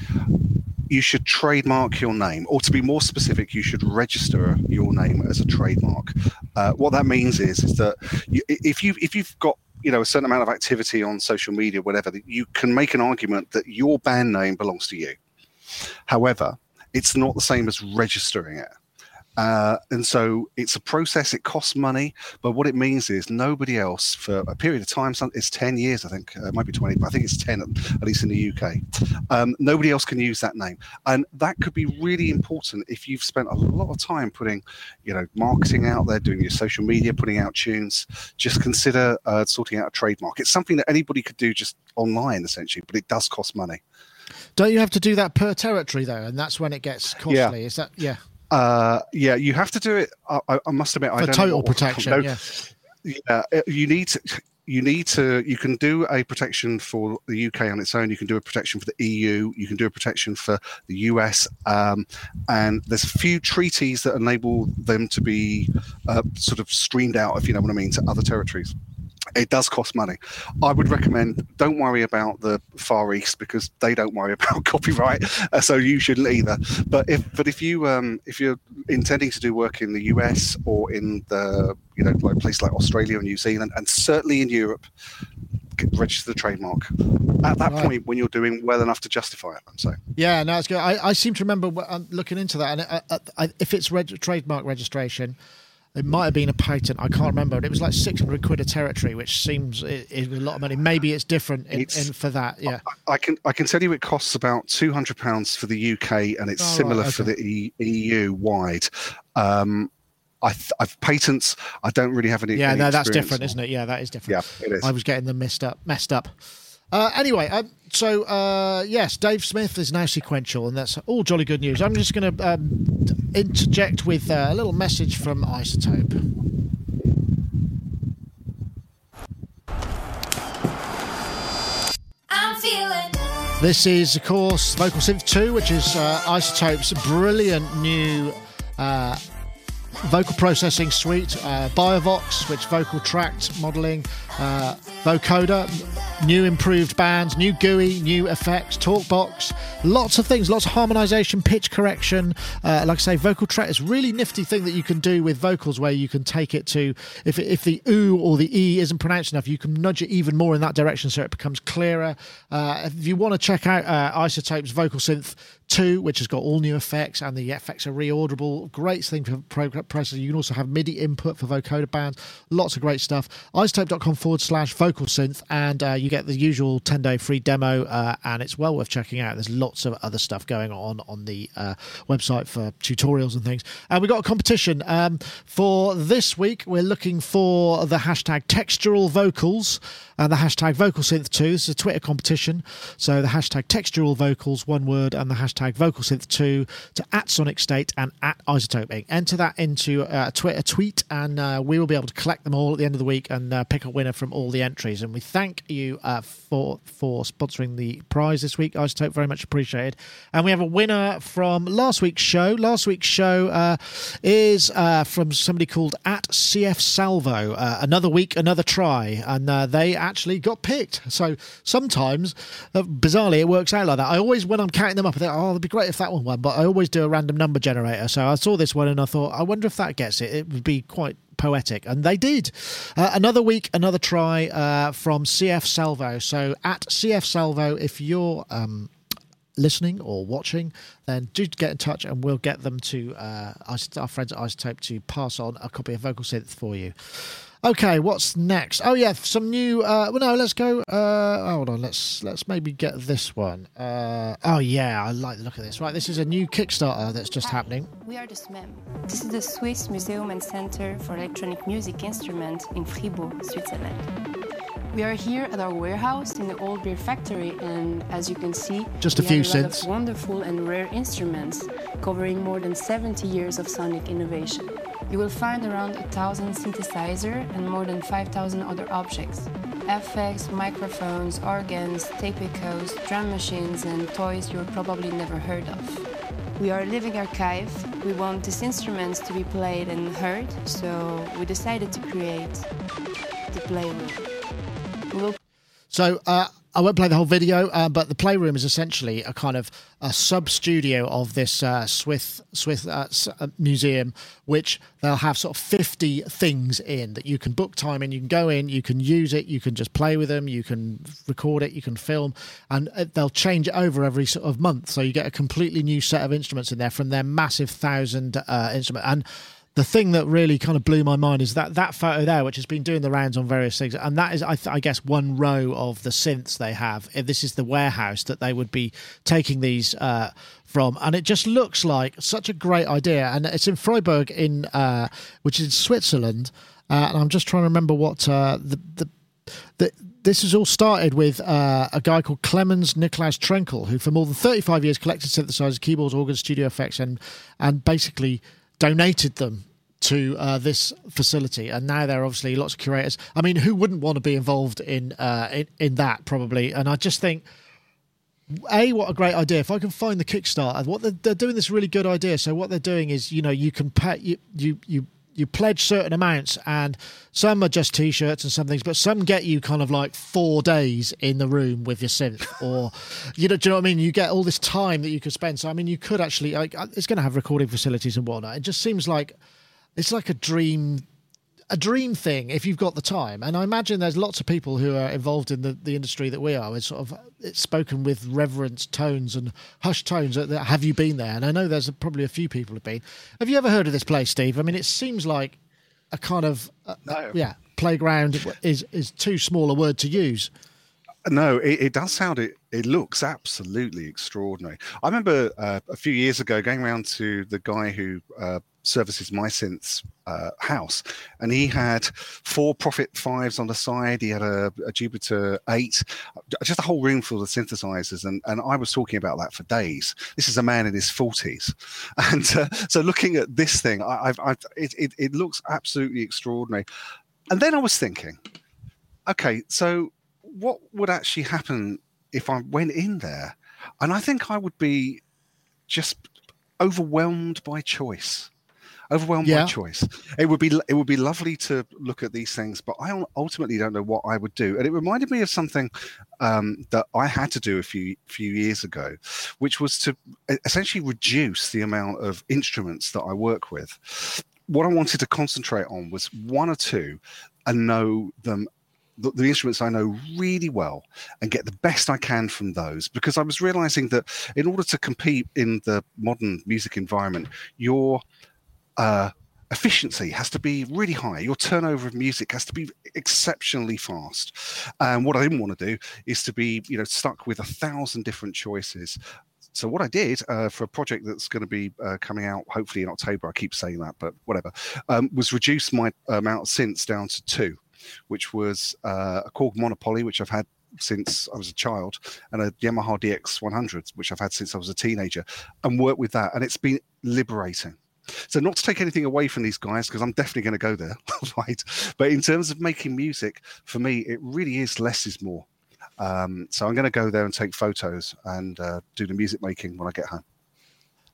you should trademark your name, or to be more specific, you should register your name as a trademark. Uh, what that means is, is that you, if you if you've got you know a certain amount of activity on social media, whatever, you can make an argument that your band name belongs to you. However, it's not the same as registering it. Uh, and so it's a process, it costs money, but what it means is nobody else for a period of time, it's 10 years, I think, uh, it might be 20, but I think it's 10 at, least in the UK. Um, nobody else can use that name. And that could be really important if you've spent a lot of time putting, you know, marketing out there, doing your social media, putting out tunes. Just consider uh, sorting out a trademark. It's something that anybody could do just online, essentially, but it does cost money. don't you have to do that per territory though, and that's when it gets costly? Is that yeah Uh, yeah, you have to do it. I, I- I must admit, I for don't know total protection? no, yeah. yeah, uh, you need to. You need to. You can do a protection for the UK on its own. You can do a protection for the EU. You can do a protection for the US. Um, and there's a few treaties that enable them to be uh, sort of streamed out, if you know what I mean, to other territories. It does cost money. I would recommend don't worry about the Far East because they don't worry [LAUGHS] about copyright, uh, so you shouldn't either. But if but if you um, if you're intending to do work in the US or in the you know like places like Australia and New Zealand and certainly in Europe, get- register the trademark. At that Right. point, when you're doing well enough to justify it, I'm saying. Yeah, no, it's good. I, I seem to remember um, looking into that, and uh, uh, I, if it's reg- trademark registration, it might have been a patent. I can't remember. It was like 600 quid a territory, which seems is a lot of money. Maybe it's different in, It's- in for that. Yeah. I, I can I can tell you it costs about two hundred pounds for the UK, and it's Oh, right, similar for the EU wide. Um, I th- I've patents. I don't really have any. Yeah, any no, that's different, on. isn't it? Yeah, that is different. Yeah, it is. I was getting them messed up. Messed up. Uh, anyway, um, so uh, yes, Dave Smith is now sequential, and that's all jolly good news. I'm just going to um, interject with uh, a little message from iZotope. I'm feeling This is, of course, Vocal Synth 2, which is uh, iZotope's brilliant new uh, vocal processing suite. Uh, Biovox, which vocal tract modeling, uh, Vocoder, new improved bands, new GUI, new effects, Talkbox, lots of things, lots of harmonization, pitch correction. Uh, like I say, vocal track is really nifty thing that you can do with vocals where you can take it to, if, if the oo or the e isn't pronounced enough, you can nudge it even more in that direction so it becomes clearer. Uh, if you want to check out uh, iZotope's Vocal Synth 2, which has got all new effects and the effects are reorderable, great thing for processing. You can also have MIDI input for vocoder bands, lots of great stuff. iZotope.com forward slash vocal synth, and uh, you get the usual 10 day free demo, uh, and it's well worth checking out. There's lots of other stuff going on on the uh, website for tutorials and things. And we've got a competition um, for this week. We're looking for the hashtag textural vocals and the hashtag vocal synth 2. This is a Twitter competition. So the hashtag textural vocals, one word, and the hashtag vocal synth 2 to at Sonic State and at iZotope Inc. Enter that into uh, a Twitter tweet, and uh, we will be able to collect them all at the end of the week and uh, pick a winner from all the entries. And we thank you uh, for for sponsoring the prize this week, iZotope. Very much appreciated. And we have a winner from last week's show. Last week's show uh, is uh, from somebody called at CF Salvo. Uh, another week, another try, and uh, they actually got picked. So sometimes, uh, bizarrely, it works out like that. I always, when I'm counting them up, I think, oh, it'd be great if that one won. But I always do a random number generator. So I saw this one and I thought, I wonder if that gets it. It would be quite poetic and they did uh, another week another try uh, from cf salvo so at cf salvo if you're um, listening or watching, then do get in touch and we'll get them to uh, our friends at iZotope to pass on a copy of Vocal Synth for you. Okay, what's next? Oh yeah, some new. Uh, well, no, let's go. Uh, hold on, let's let's maybe get this one. Uh, oh yeah, I like the look of this. Right, this is a new Kickstarter that's just happening. We are the SMEM. This is the Swiss Museum and Center for Electronic Music Instruments in Fribourg, Switzerland. We are here at our warehouse in the old beer factory, and as you can see, Just a we few have a lot of wonderful and rare instruments covering more than 70 years of sonic innovation. You will find around a thousand synthesizer and more than 5,000 other objects. FX, microphones, organs, tape echoes, drum machines, and toys you've probably never heard of. We are a living archive. We want these instruments to be played and heard, so we decided to create the Playroom. We will So uh, I won't play the whole video, uh, but the playroom is essentially a kind of a sub studio of this uh, Swiss Swiss uh, uh, museum, which they'll have sort of fifty things in that you can book time in. You can go in, you can use it, you can just play with them, you can record it, you can film, and uh, they'll change it over every sort of month. So you get a completely new set of instruments in there from their massive thousand uh, instrument and the thing that really kind of blew my mind is that that photo there, which has been doing the rounds on various things, and that is, I, th- I guess, one row of the synths they have. If This is the warehouse that they would be taking these uh, from, and it just looks like such a great idea. And it's in Freiburg, in uh, which is in Switzerland, uh, and I'm just trying to remember what uh, the the. the this has all started with uh, a guy called Clemens Niklaus Trenkel, who for more than 35 years collected synthesizers, keyboards, organs, studio effects, and and basically donated them to uh, this facility. And now there are obviously lots of curators. I mean, who wouldn't want to be involved in uh, in, in that probably? And I just think. A, what a great idea! If I can find the Kickstarter, what they're, they're doing this really good idea. So what they're doing is, you know, you can pay you you you you pledge certain amounts, and some are just T-shirts and some things, but some get you kind of like four days in the room with your synth, [LAUGHS] or you know, do you know what I mean? You get all this time that you could spend. So I mean, you could actually like uh, it's going to have recording facilities and whatnot. It just seems like it's like a dream a dream thing if you've got the time. And I imagine there's lots of people who are involved in the, the industry that we are. It's sort of it's spoken with reverence tones and hushed tones. That, that have you been there? And I know there's probably a few people have been. Have you ever heard of this place, Steve? I mean, it seems like a kind of uh, No. yeah playground is is too small a word to use. No, it, it does sound it. It looks absolutely extraordinary. I remember uh, a few years ago going around to the guy who uh, services my synths uh, house, and he had four Prophet fives on the side. He had a, a Jupiter eight, just a whole room full of synthesizers, and and I was talking about that for days. This is a man in his forties, [LAUGHS] and uh, so looking at this thing, I, I've, I've it, it it looks absolutely extraordinary. And then I was thinking, okay, so what would actually happen if I went in there? And I think I would be just overwhelmed by choice. Overwhelmed Yeah. by choice. It would be it would be lovely to look at these things, but I ultimately don't know what I would do. And it reminded me of something um, that I had to do a few few years ago, which was to essentially reduce the amount of instruments that I work with. What I wanted to concentrate on was one or two, and know them the, the instruments I know really well and get the best I can from those because I was realizing that in order to compete in the modern music environment, your uh, efficiency has to be really high. Your turnover of music has to be exceptionally fast. And what I didn't want to do is to be, you know, stuck with a thousand different choices. So what I did uh, for a project that's going to be uh, coming out hopefully in October, I keep saying that, but whatever, um, was reduce my amount of synths down to two which was uh, a Korg Mono/Poly, which I've had since I was a child, and a Yamaha DX 100, which I've had since I was a teenager, and worked with that. And it's been liberating. So, not to take anything away from these guys, because I'm definitely going to go there, [LAUGHS] right? But in terms of making music, for me, it really is less is more. Um, so, I'm going to go there and take photos and uh, do the music making when I get home.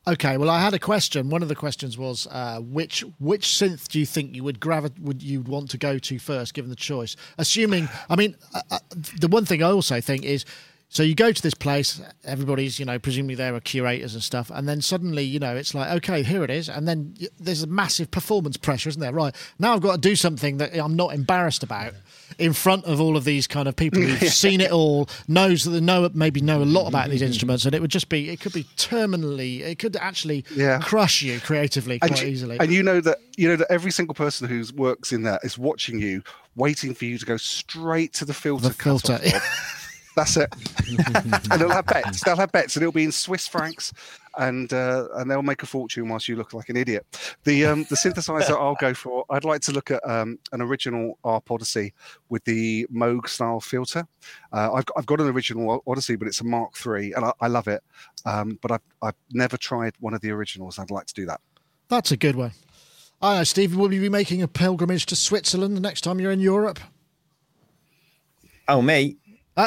Okay, well, I had a question. One of the questions was uh, which which synth do you think you would gravi- would you want to go to first, given the choice? Assuming, I mean, uh, uh, the one thing I also think is, so you go to this place, everybody's you know presumably there are curators and stuff, and then suddenly you know it's like okay, here it is, and then y- there's a massive performance pressure, isn't there? Right now, I've got to do something that I'm not embarrassed about in front of all of these kind of people who've [LAUGHS] seen it all, knows that they know maybe know a lot about these [LAUGHS] instruments, and it would just be it could be terminally, it could actually Yeah. crush you creatively quite and, you- easily. and you know that you know that every single person who works in that is watching you, waiting for you to go straight to the filter. The filter. [LAUGHS] cutoff knob. That's it. [LAUGHS] and they'll have bets. They'll have bets, and it'll be in Swiss francs, and uh, and they'll make a fortune whilst you look like an idiot. The um, the synthesizer I'll go for. I'd like to look at um, an original ARP Odyssey with the Moog style filter. Uh, I've got, I've got an original Odyssey, but it's a Mark III, and I, I love it. Um, but I've I've never tried one of the originals. I'd like to do that. That's a good one. I know, Steve. Will you be making a pilgrimage to Switzerland the next time you're in Europe? Oh, me?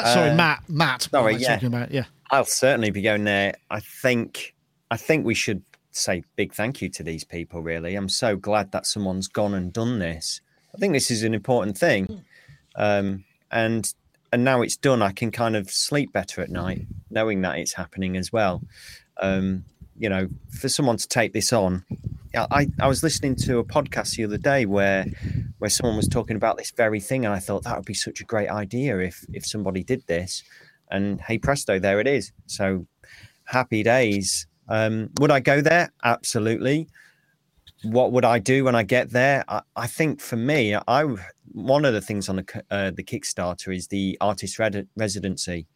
Uh, sorry, Uh, Matt. Matt. sorry, yeah. talking about? Yeah. I'll certainly be going there. I think I think we should say big thank you to these people really. I'm so glad that someone's gone and done this. I think this is an important thing. Um, and and now it's done, I can kind of sleep better at night knowing that it's happening as well. Um, you know, for someone to take this on, I, I, was listening to a podcast the other day where where someone was talking about this very thing, and I thought that would be such a great idea if if somebody did this. And hey presto, there it is. So happy days. Um, would I go there? Absolutely. What would I do when I get there? I, I think for me, I one of the things on the uh, the Kickstarter is the artist red- residency,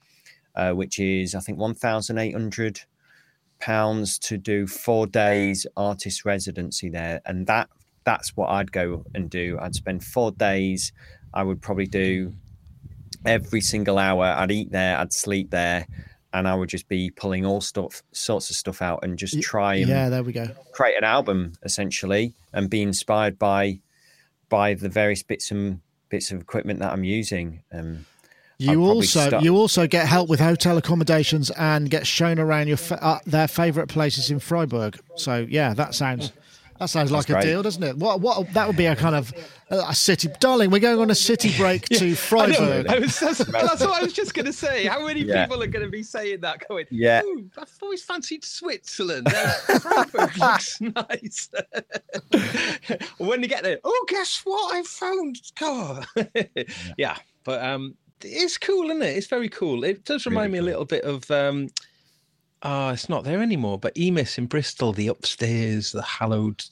uh, which is I think one thousand eight hundred pounds to do four days artist residency there, and that that's what I'd go and do. I'd spend four days. I would probably do every single hour. I'd eat there. I'd sleep there, and I would just be pulling all stuff, sorts of stuff out, and just try and Yeah, there we go. create an album essentially, and be inspired by by the various bits and bits of equipment that I'm using. Um, You also start- you also get help with hotel accommodations and get shown around your fa- uh, their favourite places in Freiburg. So yeah, that sounds that sounds like a great. deal, doesn't it? What what that would be a kind of uh, a city, darling. We're going on a city [LAUGHS] break to I know. Freiburg. I was, that's, that's what I was just going to say. How many Yeah. people are going to be saying that? Going, Yeah. "Ooh, I've always fancied Switzerland. Uh, Freiburg [LAUGHS] looks nice. [LAUGHS] when you get there, oh, guess what? I found. God. yeah, but um, it's cool, isn't it? It's very cool. It does remind me a little bit of um, oh, it's not there anymore, but Emis in Bristol, the upstairs, the hallowed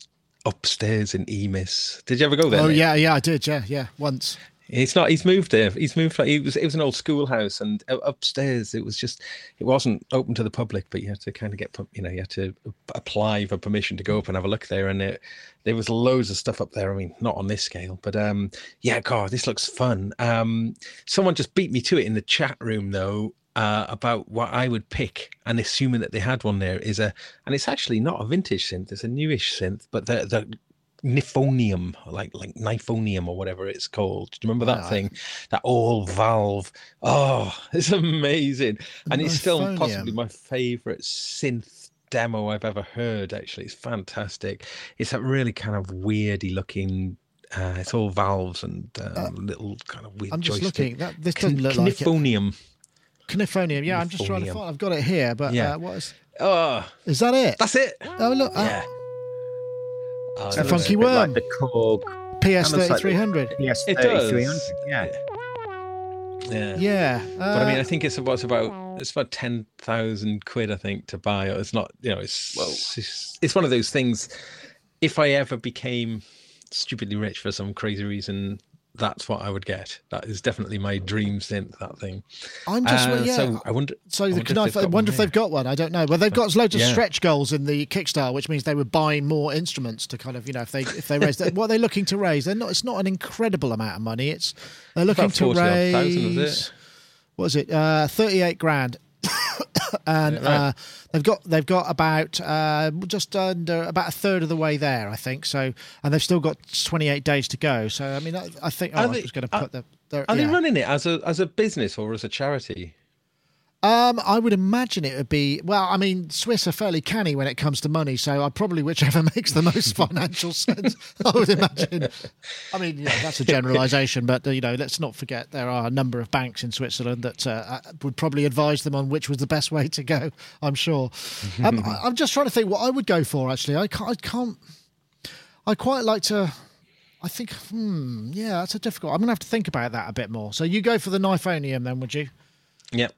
upstairs in Emis. Did you ever go there? Oh mate? yeah, yeah, I did. Yeah, yeah, once. It's not. He's moved there. He's moved. It was. It was an old schoolhouse, and upstairs it was just. It wasn't open to the public, but you had to kind of get. You know, you had to apply for permission to go up and have a look there, and it, there was loads of stuff up there. I mean, not on this scale, but um, yeah, God, this looks fun. Um, someone just beat me to it in the chat room though. Uh, about what I would pick, and assuming that they had one there is a, and it's actually not a vintage synth; it's a newish synth, but the the Nifonium, like like Nifonium or whatever it's called. Do you remember that I- thing? That all valve. Oh, [LAUGHS] it's amazing. And it's still possibly my favorite synth demo I've ever heard, actually. It's fantastic. It's that really kind of weirdy looking uh, it's all valves and um, little kind of weird I'm just joystick. looking. That this doesn't look like it. Coniphonium. Yeah, I'm just trying to find. I've got it here, but Yeah. uh, what is? Oh, Is that it? that's it. Oh look, uh, Yeah. Oh, It's a funky looks- worm. Like the Korg PS Kind of like the- 3300. PS It does. 3300. Yeah. Yeah. Yeah, But I mean, uh, I think it's about it's about it's about ten thousand quid. I think to buy. It's not, you know, it's it's, it's one of those things. If I ever became stupidly rich for some crazy reason, that's what I would get. That is definitely my dream synth. That thing. I'm just Uh, yeah. So I wonder. So I the wonder if they've I got wonder one if they've got one. I don't know. Well, they've got loads of Yeah. stretch goals in the Kickstarter, which means they were buying more instruments to kind of you know if they if they raise what are they looking to raise? They're not. It's not an incredible amount of money. It's they're looking About to 40,000, raise. was it? What is it? Uh, Thirty-eight grand. [COUGHS] and right. uh, they've got they've got about uh, just under about a third of the way there, I think. So, and they've still got 28 days to go. So, I mean, I, I think oh, Are I they- was going to are- put the. the Are yeah. they running it as a as a business or as a charity? Um, I would imagine it would be well. I mean, Swiss are fairly canny when it comes to money, so I probably whichever [LAUGHS] makes the most [LAUGHS] financial sense. I would imagine. I mean, yeah, that's a [LAUGHS] generalisation, but you know, let's not forget there are a number of banks in Switzerland that uh, uh, would probably advise them on which was the best way to go. I'm sure. Um, I, I'm just trying to think what I would go for. Actually, I can't. I can't. I quite like to. I think. Hmm. Yeah, that's a difficult. I'm gonna have to think about that a bit more. So you go for the Nifonium then, would you? Yep,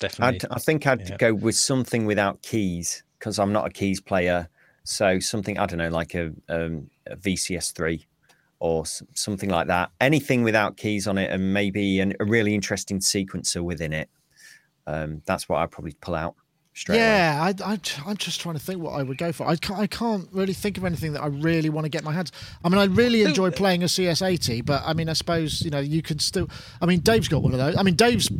definitely. I'd, I think I'd Yeah. go with something without keys because I'm not a keys player. So something I don't know, like a, um, a VCS3 or something like that. Anything without keys on it, and maybe an, a really interesting sequencer within it. Um, that's what I'd probably pull out straight away. Yeah, I, I, I'm just trying to think what I would go for. I can't, I can't really think of anything that I really want to get my hands. I mean, I really enjoy playing a CS80, but I mean, I suppose you know you can still. I mean, Dave's got one of those. I mean, Dave's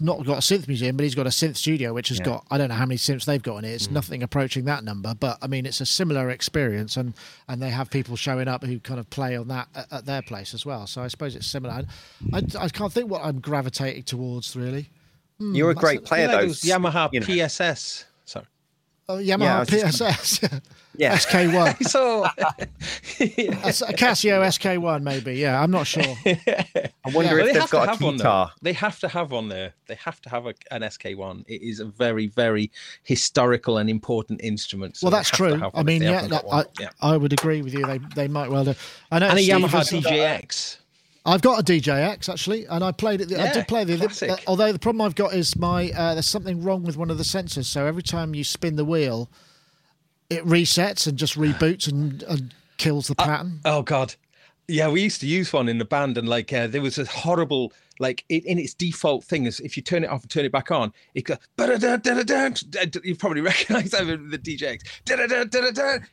not got a synth museum, but he's got a synth studio, which has Yeah. got I don't know how many synths they've got in it. It's mm. nothing approaching that number, but I mean, it's a similar experience, and and they have people showing up who kind of play on that at, at their place as well. So I suppose it's similar. I, I, I can't think what I'm gravitating towards really. Hmm, You're a that's great player, though. those Yamaha you know. PSS. Sorry. Oh, I Yamaha was just PSS, [LAUGHS] Yeah. [LAUGHS] SK1. [LAUGHS] So That's a Casio SK1, maybe. Yeah, I'm not sure. I wonder Well, if they they've to got a have one guitar. there. They have to have one there. They have to have a, an SK1. It is a very, very historical and important instrument. so well, that's true. I mean, yeah, that- I, yeah. I would agree with you. They they might well do. I know And a Steve Yamaha has- DJX. I've got a DJX actually, and I played it. the- I did play the. classic. uh, although the problem I've got is my uh, there's something wrong with one of the sensors. So every time you spin the wheel, it resets and just reboots and, and kills the pattern. Oh God, yeah, we used to use one in the band, and like uh, there was a horrible like it, in its default thing is if you turn it off and turn it back on, it goes. You probably recognise that with the DJX.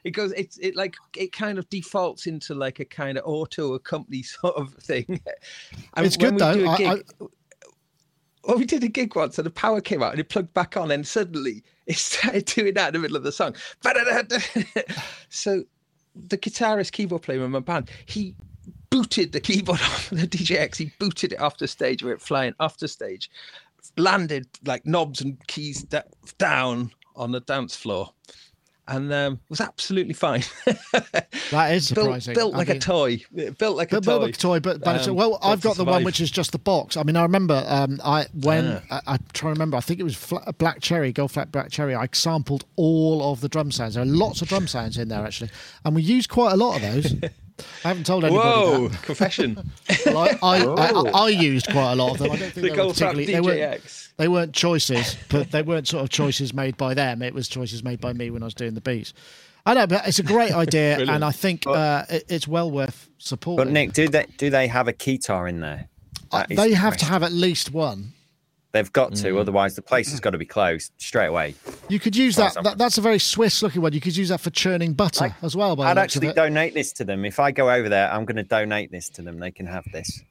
It goes. It's it like it kind of defaults into like a kind of auto accompany sort of thing. And It's good, we though. a I- gig- well, we did a gig once and the power came out and it plugged back on, and suddenly it started doing that in the middle of the song. so the guitarist, keyboard player in my band, he booted the keyboard [LAUGHS] off the DJX. He booted it off the stage, went flying off the stage, landed like knobs and keys da- down on the dance floor, and um, was absolutely fine. [LAUGHS] That is built surprising. built I like mean- a toy. Built like a toy. but like a toy, but, but Um, well, I've got the one which is just the box. I mean, I remember um, I when Ah. I, I'm trying to remember. I think it was fla Black Cherry, Goldfrapp Black Cherry. I sampled all of the drum sounds. There are lots of drum sounds in there actually, and we used quite a lot of those. [LAUGHS] I haven't told anybody Whoa! that. Confession. [LAUGHS] Well, I, I, I, I used quite a lot of them. I don't think the they were Goldfrapp particularly. They weren't, they weren't choices, but they weren't sort of choices made by them. It was choices made by me when I was doing the beats. I know, but it's a great idea, [LAUGHS] and I think uh, it, it's well worth supporting. But Nick, do they do they have a keytar in there? Uh, they the have to have at least one. They've got to, Mm. otherwise the place has got to be closed straight away. You could use that, that. That's a very Swiss looking one. You could use that for churning butter I- as well. By I'd actually donate this to them. If I go over there, I'm going to donate this to them. They can have this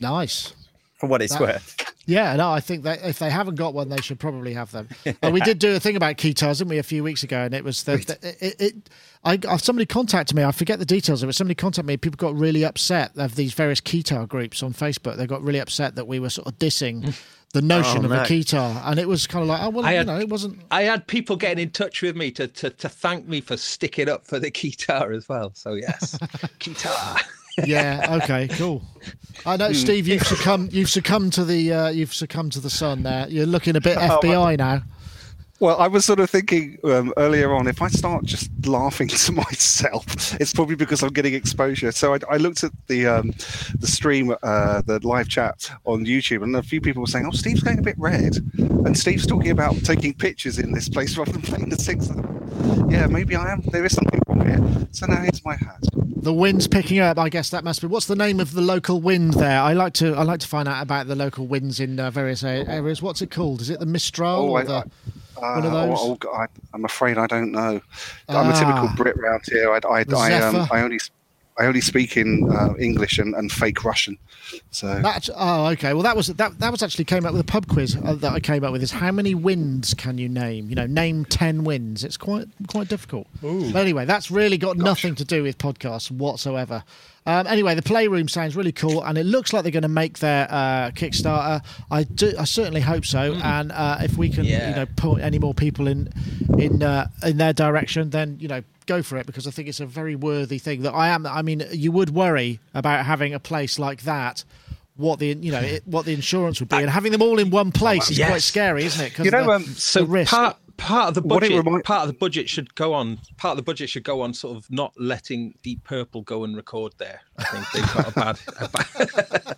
Nice. For what it's That- worth. Yeah, no, I think that if they haven't got one, they should probably have them. [LAUGHS] Uh, we did do a thing about keytars, didn't we, a few weeks ago? And it was the, the it, it. I I- somebody contacted me. I forget the details of it. Somebody contacted me. People got really upset of these various keytar groups on Facebook. They got really upset that we were sort of dissing the notion Oh, of a no. keytar, and it was kind of like, oh well, I you had- know, it wasn't. I had people getting in touch with me to, to, to thank me for sticking up for the guitar as well. So yes, [LAUGHS] guitar. Yeah. Okay. Cool. I know, Steve. You've succumbed. You've succumbed to the. Uh, you've succumbed to the sun. There. You're looking a bit [LAUGHS] Oh, FBI now. Well, I was sort of thinking um, earlier on if I start just laughing [LAUGHS] to myself, it's probably because I'm getting exposure. So I, I looked at the um, the stream, uh, the live chat on YouTube, and a few people were saying, "Oh, Steve's going a bit red," and Steve's talking about taking pictures in this place [LAUGHS] rather than playing the six. Yeah, maybe I am. There is something wrong here. So now here's my hat. The wind's picking up. I guess that must be. What's the name of the local wind there? I like to. I like to find out about the local winds in uh, various areas. What's it called? Is it the Mistral Oh, or I- the? I- One of Uh, those? oh, oh, I, I'm afraid I don't know. I'm a typical Ah. Brit round here. I, I, I, um, I only I only speak in uh, English and, and fake Russian. So That, oh, okay. Well, that was that. That was actually came up with a pub quiz uh, that I came up with. Is how many winds can you name? You know, name ten winds. It's quite quite difficult. But anyway, that's really got nothing to do with podcasts whatsoever. Um, anyway, the playroom sounds really cool, and it looks like they're going to make their uh, Kickstarter. I do. I certainly hope so. And uh, if we can, Yeah. you know, put any more people in in uh, in their direction, then you know, go for it because I think it's a very worthy thing. That I am. I mean, you would worry about having a place like that. What the you know it, what the insurance would be, and having them all in one place is Yes. quite scary, isn't it? You know, the, um, So part part of the budget remind- part of the budget should go on part of the budget should go on sort of not letting Deep Purple go and record there. I think they've got a bad a bad,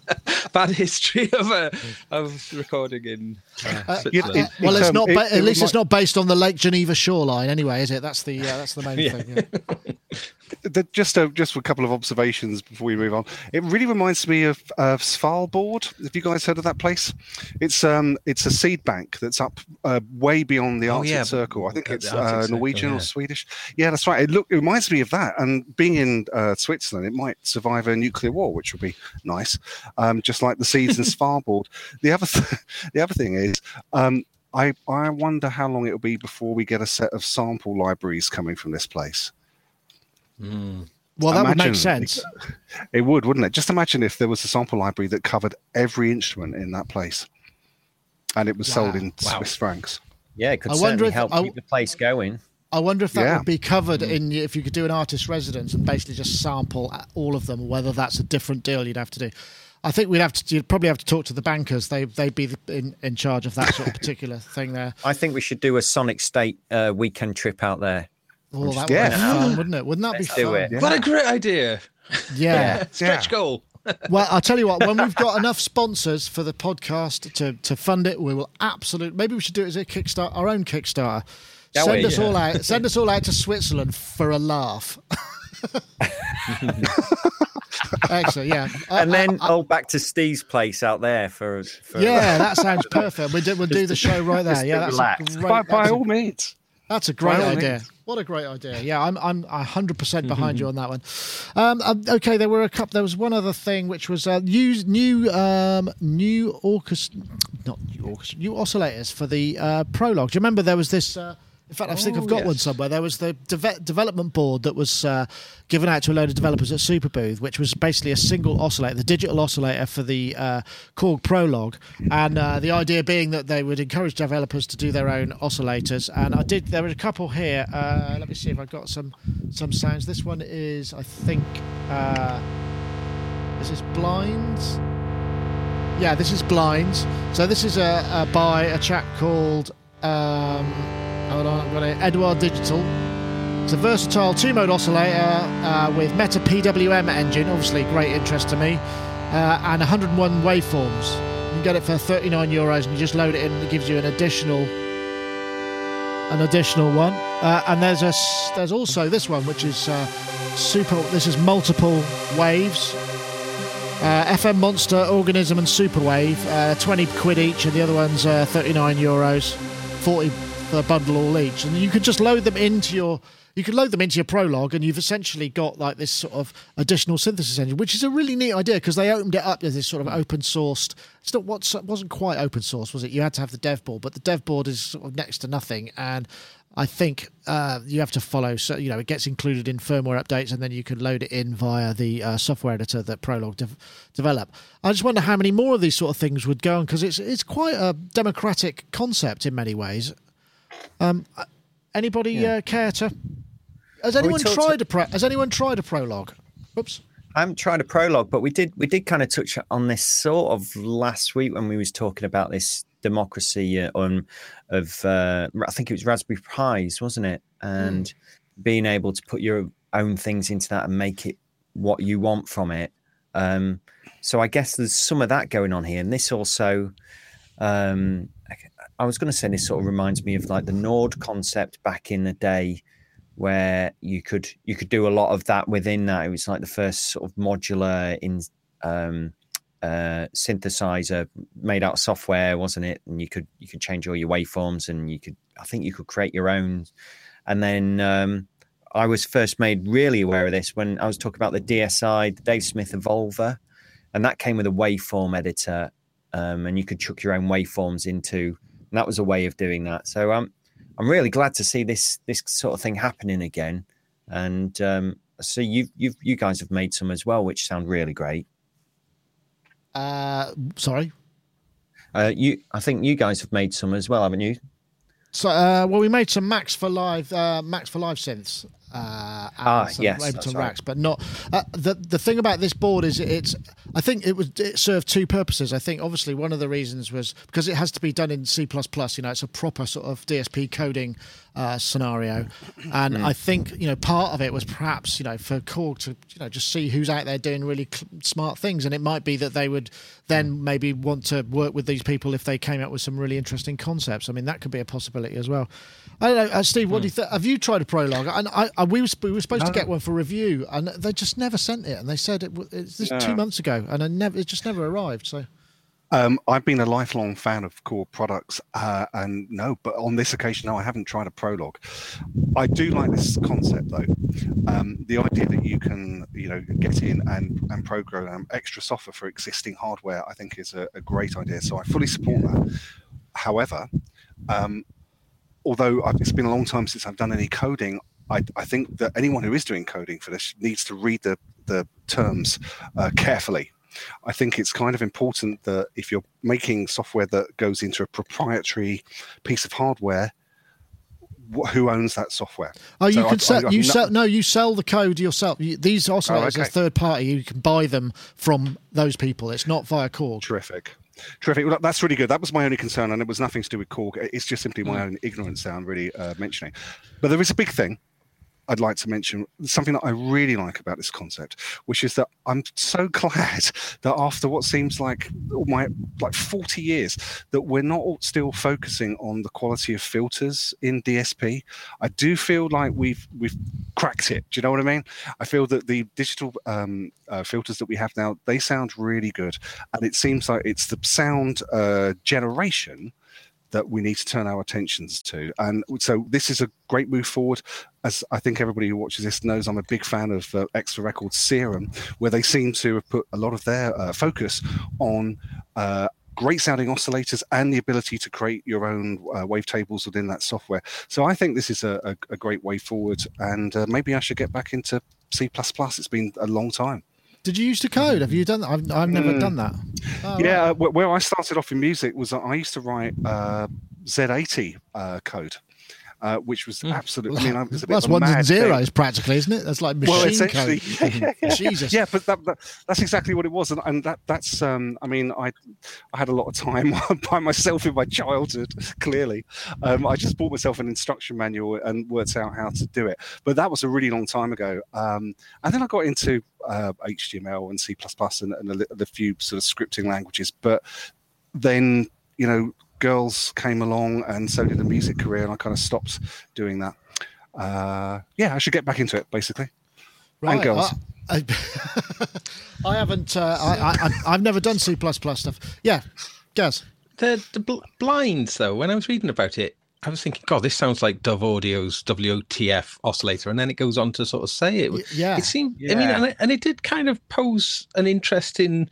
[LAUGHS] bad history of uh, of recording in uh, you- Switzerland. it- well, it's um, not. ba- it at least it's not based on the Lake Geneva shoreline, anyway, is it? That's the uh, that's the main [LAUGHS] Yeah. thing. Yeah. The, just a, just a couple of observations before we move on. It really reminds me of, of Svalbard. Have you guys heard of that place? It's um it's a seed bank that's up uh, way beyond the Oh, Arctic yeah, Circle. I think it's uh, Circle, Norwegian yeah. or Swedish. Yeah, that's right. It look it reminds me of that. And being in uh, Switzerland, it might survive a nuclear war, which would be nice. Um, just like the seeds in [LAUGHS] Svalbard. The other th- [LAUGHS] the other thing is. Um, I, I wonder how long it will be before we get a set of sample libraries coming from this place. Mm. Well, that would make sense. [LAUGHS] It would, wouldn't it? Just imagine if there was a sample library that covered every instrument in that place, and it was sold in Wow. Swiss francs. Yeah, it could I wonder certainly if- help I- keep the place going. I wonder if that Yeah. would be covered in if you could do an artist residence and basically just sample all of them, whether that's a different deal you'd have to do. I think we'd have to you'd probably have to talk to the bankers. They they'd be in, in charge of that sort of particular thing there. [LAUGHS] I think we should do a Sonic State uh, weekend trip out there. Oh, that would Yeah. be fun, [GASPS] wouldn't it? Wouldn't that Let's be do fun? Yeah. What a great idea! Yeah. Stretch Yeah. goal. [LAUGHS] Well, I'll tell you what. When we've got enough sponsors for the podcast to to fund it, we will absolutely. Maybe we should do it as a Kickstarter, our own Kickstarter. Shall send we? us all out. Send us all out to Switzerland for a laugh. [LAUGHS] Excellent. Yeah. I- And I- then uh, uh, oh, back to Steve's place out there for. for Yeah, [LAUGHS] that sounds perfect. We do, we'll do the show right there. Yeah, that's a relax. great, By, by that's, a, all means. that's a great idea. means. What a great idea. Yeah, I'm I'm 100% behind you [LAUGHS] on that one. Um, um, okay, there were a couple. There was one other thing which was uh, new new um, new orchestra, not new orchestra, new oscillators for the uh, prologue. Do you remember there was this? Uh, in fact, I think Oh, I've got yes. one somewhere. There was the deve- development board that was uh, given out to a load of developers at Superbooth, which was basically a single oscillator, the digital oscillator for the uh, Korg Prologue, and uh, the idea being that they would encourage developers to do their own oscillators. And I did. There were a couple here. Uh, let me see if I've got some some sounds. This one is, I think, uh, this is Blinds. Yeah, this is Blinds. So this is a, a by a chap called. Um, hold on, I've got it. Edward Digital. It's a versatile two-mode oscillator uh, with Meta PWM engine, obviously great interest to me, uh, and 101 waveforms. You can get it for 39 euros, and you just load it in, it gives you an additional an additional one. Uh, and there's a there's also this one which is uh, super. This is multiple waves. Uh, FM Monster, Organism, and Superwave, uh, 20 quid each, and the other one's uh, 39 euros, 40 for a bundle all each. And you can just load them into your you can load them into your Prologue, and you've essentially got like this sort of additional synthesis engine, which is a really neat idea because they opened it up as this sort of open sourced. It's not what wasn't quite open source, was it? You had to have the dev board, but the dev board is sort of next to nothing, and I think uh, you have to follow. So you know it gets included in firmware updates, and then you can load it in via the uh, software editor that Prologue de- develop. I just wonder how many more of these sort of things would go on because it's it's quite a democratic concept in many ways. Um, uh, anybody Yeah. uh, care to? Has Well, we anyone tried a pro- Has anyone tried a Prologue? Oops. I haven't tried a prologue, but we did we did kind of touch on this sort of last week when we was talking about this democracy uh, on of uh, I think it was Raspberry Pis, wasn't it? And being able to put your own things into that and make it what you want from it. Um, so I guess there's some of that going on here, and this also. Um, I- was going to say this sort of reminds me of like the Nord concept back in the day, where you could you could do a lot of that within that. It was like the first sort of modular in um, uh, synthesizer made out of software, wasn't it? And you could you could change all your waveforms, and you could I think you could create your own. And then um, I was first made really aware of this when I was talking about the DSI, the Dave Smith Evolver, and that came with a waveform editor, um, and you could chuck your own waveforms into. And that was a way of doing that. So um, I'm really glad to see this this sort of thing happening again. And um, so you you you guys have made some as well, which sound really great. Uh, sorry. Uh, you, I think you guys have made some as well, haven't you? So, uh, well, we made some Max for Live, uh, Max for Live synths. Uh, Ah, yes, Ableton right. racks, but not uh, the the thing about this board is it's. I think it was it served two purposes. I think obviously one of the reasons was because it has to be done in C You know, it's a proper sort of DSP coding uh, scenario, and Hmm. I think you know part of it was perhaps you know for Korg to you know just see who's out there doing really cl- smart things, and it might be that they would then maybe want to work with these people if they came up with some really interesting concepts. I mean, that could be a possibility as well. I don't know, uh, Steve. What do you think? Have you tried a prologue? And I, I we, was, we were supposed to get one for review, and they just never sent it. And they said it was it's this two months ago, and I never it just never arrived. So Um, I've been a lifelong fan of Korg products, uh, and no, but on this occasion, no, I haven't tried a prologue. I do like this concept, though. Um, the idea that you can, you know, get in and and program extra software for existing hardware, I think, is a, a great idea. So I fully support that. However, um, although it's been a long time since I've done any coding, I, I think that anyone who is doing coding for this needs to read the the terms uh, carefully. I think it's kind of important that if you're making software that goes into a proprietary piece of hardware, wh- who owns that software? Oh, you So can I- sell. I- you no- sell. No, you sell the code yourself. You, these oscillators are okay. third party. You can buy them from those people. It's not via Korg. Terrific. Terrific. Well, that's really good. That was my only concern, and it was nothing to do with Korg. It's just simply my own ignorance that I'm really uh, mentioning. But there is a big thing I'd like to mention, something that I really like about this concept, which is that I'm so [LAUGHS] glad that after what seems like my like 40 years, that we're not still focusing on the quality of filters in DSP. I do feel like we've we've cracked it. Do you know what I mean? I feel that the digital um, uh, filters that we have now they sound really good, and it seems like it's the sound uh, generation that we need to turn our attentions to. And so this is a great move forward. As I think everybody who watches this knows, I'm a big fan of uh, Xfer Records Serum, where they seem to have put a lot of their uh, focus on. Uh, Great sounding oscillators and the ability to create your own uh, wavetables within that software. So I think this is a, a, a great way forward, and uh, maybe I should get back into C++. It's been a long time. Did you use the code? Have you done that? I've, I've never Mm. done that. Oh, yeah, right. where I started off in music was that I used to write uh, Z80 uh, code, uh, which was absolutely. I [LAUGHS] mean, I was a bit that's of a ones and mad thing. zeros practically, isn't it? That's like machine Well, code. essentially, yeah, yeah, Jesus. yeah, but that, that, that's exactly what it was, and, and that that's. Um, I mean, I I had a lot of time [LAUGHS] by myself in my childhood. Clearly, um, I just bought myself an instruction manual and worked out how to do it. But that was a really long time ago. Um, and then I got into uh, HTML and C++ and, and a, a few sort of scripting languages. But then, you know, girls came along, and so did the music career, and I kind of stopped doing that. Uh, yeah, I should get back into it, basically. And girls. I, I, [LAUGHS] I haven't. Uh, I, I, I've never done C stuff. Yeah, Gaz. The, the bl- blinds, though, when I was reading about it, I was thinking, God, this sounds like Dove Audio's WOTF oscillator, and then it goes on to sort of say it. Yeah, it seemed. Yeah. I mean, and it, and it did kind of pose an interesting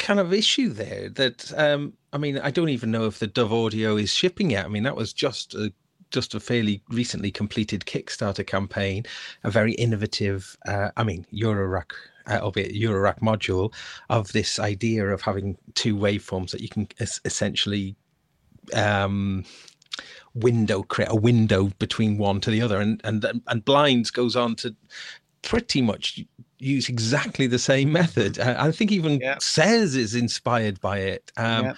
kind of issue there. That um, I mean, I don't even know if the Dove Audio is shipping yet. I mean, that was just a just a fairly recently completed Kickstarter campaign, a very innovative. Uh, I mean, Eurorack uh, albeit Eurorack module of this idea of having two waveforms that you can es- essentially um, window create a window between one to the other, and and and blinds goes on to pretty much use exactly the same method. Uh, I think even Yeah. says is inspired by it. Um, Yeah.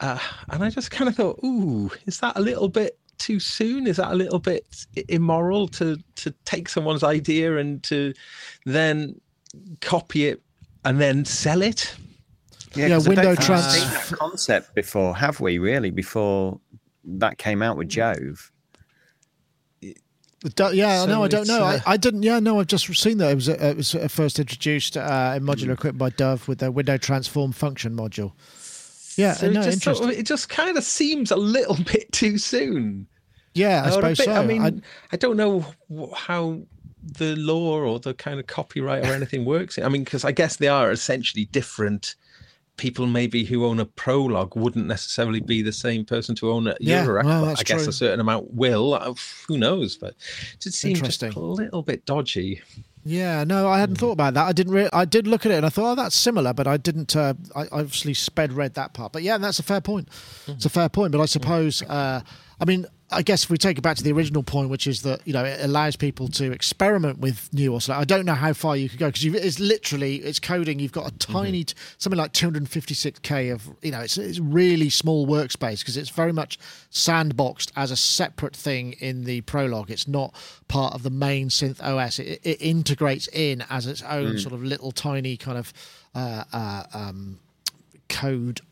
uh, and I just kind of thought, ooh, is that a little bit too soon? Is that a little bit immoral to to take someone's idea and to then copy it and then sell it? Yeah, 'cause I don't window think we've trans- seen that concept before, have we? Really, before that came out with Dove. Do- yeah, So no, I don't know. uh, I, I didn't. Yeah, no, I've just seen that it was uh, it was uh, first introduced uh, in modular equipment by Dove with their window transform function module. Yeah, So no, it just sort interesting. of, it just kind of seems a little [LAUGHS] bit too soon. yeah, I Or suppose bit- so. I mean, I- I, don't know how the law or the kind of copyright or anything works. I mean, because I guess they are essentially different people. Maybe who own a prologue wouldn't necessarily be the same person to own a Yeah, Eurorack. that's I guess true. a certain amount will. Uh, Who knows? But it just seems just a little bit dodgy. Yeah, no, I Hmm. hadn't thought about that. I didn't. Re- I did look at it and I thought, oh, that's similar, but I didn't. Uh, I I obviously sped read that part. But yeah, that's a fair point. It's a fair point. But I suppose. Uh, I mean, I guess if we take it back to the original point, which is that you know it allows people to experiment with new oscillator. I don't know how far you could go because it's literally it's coding. You've got a tiny t- something like 256k of you know it's it's really small workspace because it's very much sandboxed as a separate thing in the prologue. It's not part of the main synth OS. It, it integrates in as its own sort of little tiny kind of uh, uh, um, code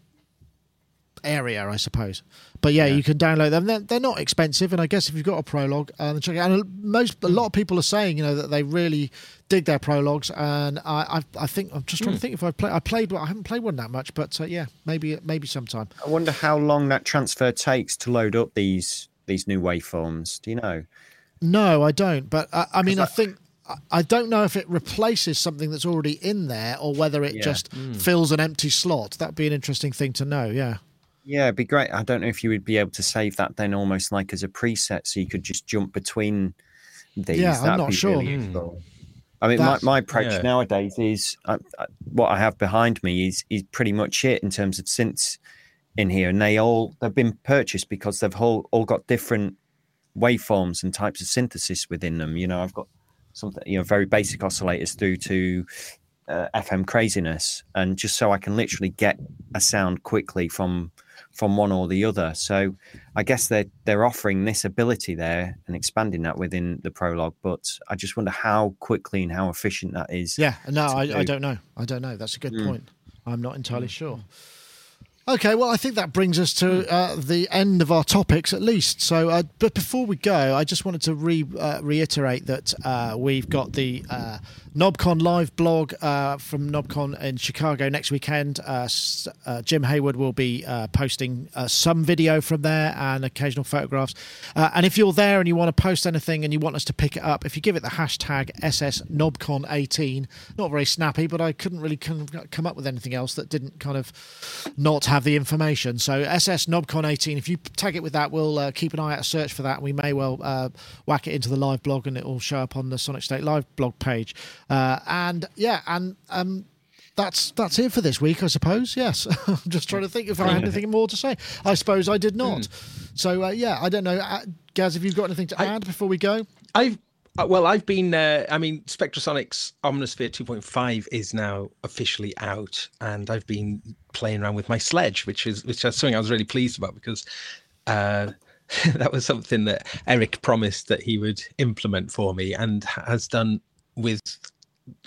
area, I suppose. But yeah, you can download them. They're, they're not expensive, and I guess if you've got a prologue, check it. And most a hmm. lot of people are saying, you know, that they really dig their prologues, and I, I, I think I'm just trying to hmm. think if I play. I played, I haven't played one that much, but uh, yeah, maybe maybe sometime. I wonder how long that transfer takes to load up these these new waveforms. Do you know? No, I don't. But I, I mean, I think I- don't know if it replaces something that's already in there or whether it Yeah. just hmm. fills an empty slot. That'd be an interesting thing to know. Yeah. Yeah, it'd be great. I don't know if you would be able to save that then almost like as a preset so you could just jump between these. Yeah, I'm not be sure. Really useful. I mean, my, my approach yeah. nowadays is I, I, what I have behind me is is pretty much it in terms of synths in here, and they all they've been purchased because they've all all got different waveforms and types of synthesis within them. You know, I've got something you know very basic oscillators through to uh, FM craziness, and just so I can literally get a sound quickly from from one or the other. So I guess they're they're offering this ability there and expanding that within the prologue. But I just wonder how quickly and how efficient that is. Yeah, no, I, I do. don't know. I don't know. That's a good Mm. point. I'm not entirely sure. Okay, well, I think that brings us to uh, the end of our topics, at least. So, uh, but before we go, I just wanted to re- uh, reiterate that uh, we've got the uh, Knobcon live blog uh, from Knobcon in Chicago next weekend. Uh, uh, Jim Hayward will be uh, posting uh, some video from there and occasional photographs. Uh, and if you're there and you want to post anything and you want us to pick it up, if you give it the hashtag SSKnobcon18, not very snappy, but I couldn't really come, come up with anything else that didn't kind of not have the information. So SSKnobcon18, if you tag it with that, we'll uh, keep an eye out, a search for that. We may well uh, whack it into the live blog and it will show up on the Sonic State live blog page. Uh, and yeah, and um, that's that's it for this week, I suppose. Yes, [LAUGHS] I'm just trying to think if I had anything more to say. I suppose I did not. So uh, yeah, I don't know, uh, Gaz, have you got anything to I- add before we go? I've uh, well, I've been. Uh, I mean, Spectrasonics Omnisphere 2.5 is now officially out, and I've been playing around with my sledge, which is which is something I was really pleased about because uh, [LAUGHS] that was something that Eric promised that he would implement for me, and has done with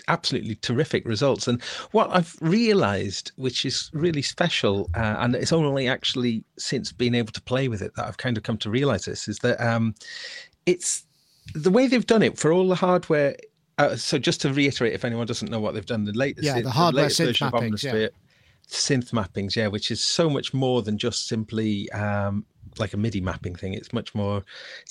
absolutely terrific results. And what I've realized, which is really special, uh, and it's only actually since being able to play with it that I've kind of come to realize this, is that um, it's the way they've done it for all the hardware. Uh, so just to reiterate, if anyone doesn't know what they've done, the latest, yeah, the hardware the synth mappings, yeah. Synth mappings, yeah, which is so much more than just simply um, like a MIDI mapping thing. It's much more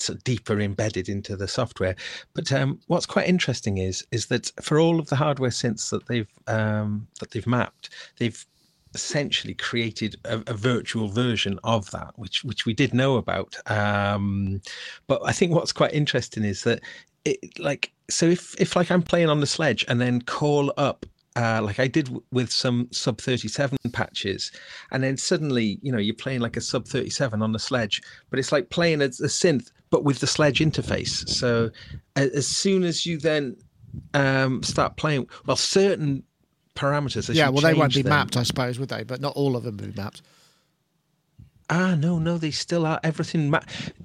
of deeper embedded into the software. But um, what's quite interesting is is that for all of the hardware synths that they've um, that they've mapped, they've essentially created a, a, virtual version of that, which which we did know about. Um, but I think what's quite interesting is that it like so if if like I'm playing on the sledge and then call up uh, like I did w- with some sub 37 patches. And then suddenly, you know, you're playing like a sub 37 on the sledge, but it's like playing a, a synth, but with the sledge interface. So as, as soon as you then um, start playing, well, certain parameters. yeah, well, they won't be them, mapped, I suppose, would they? But not all of them will be mapped. Ah, no, no, they still are. Everything ma-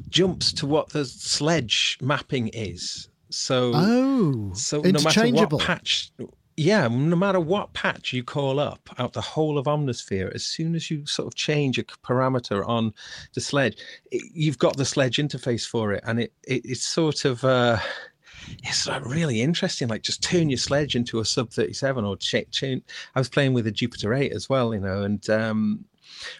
jumps to what the sledge mapping is. So, oh, so no matter what patch, yeah, no matter what patch you call up out the whole of Omnisphere, as soon as you sort of change a parameter on the sledge, it, you've got the sledge interface for it, and it, it it's sort of uh, it's really interesting. Like just turn your sledge into a sub thirty seven or change. I was playing with a Jupiter eight as well, you know, and um,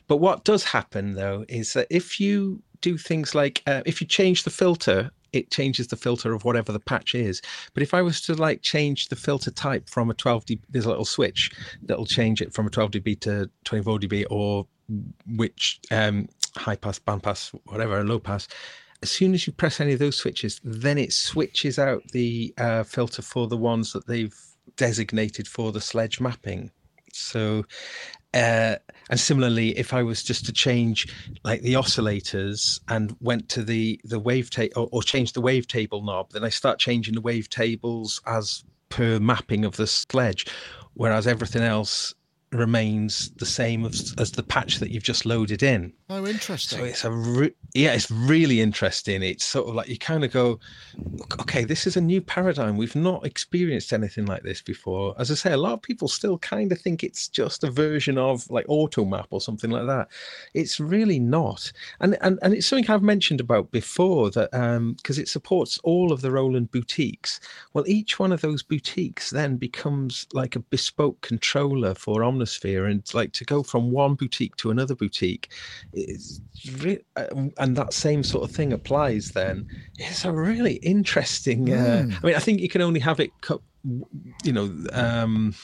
but what does happen though is that if you do things like uh, if you change the filter it changes the filter of whatever the patch is. But if I was to like change the filter type from a 12 dB, there's a little switch that'll change it from a 12 dB to 24 dB or which um, high pass, band pass, whatever, low pass. As soon as you press any of those switches, then it switches out the uh, filter for the ones that they've designated for the sledge mapping. So uh, and similarly, if I was just to change like the oscillators and went to the the wave table or, or change the wave table knob, then I start changing the wave tables as per mapping of the sledge, whereas everything else remains the same as, as the patch that you've just loaded in. Oh, interesting. So it's a re- yeah, it's really interesting. It's sort of like you kind of go, okay, this is a new paradigm. We've not experienced anything like this before. As I say, a lot of people still kind of think it's just a version of like AutoMap or something like that. It's really not. And and and it's something I've mentioned about before that um because it supports all of the Roland boutiques. Well, each one of those boutiques then becomes like a bespoke controller for Omnisphere, and like to go from one boutique to another boutique it's re- um, and that same sort of thing applies then it's a really interesting uh, mm. i mean i think you can only have it you know um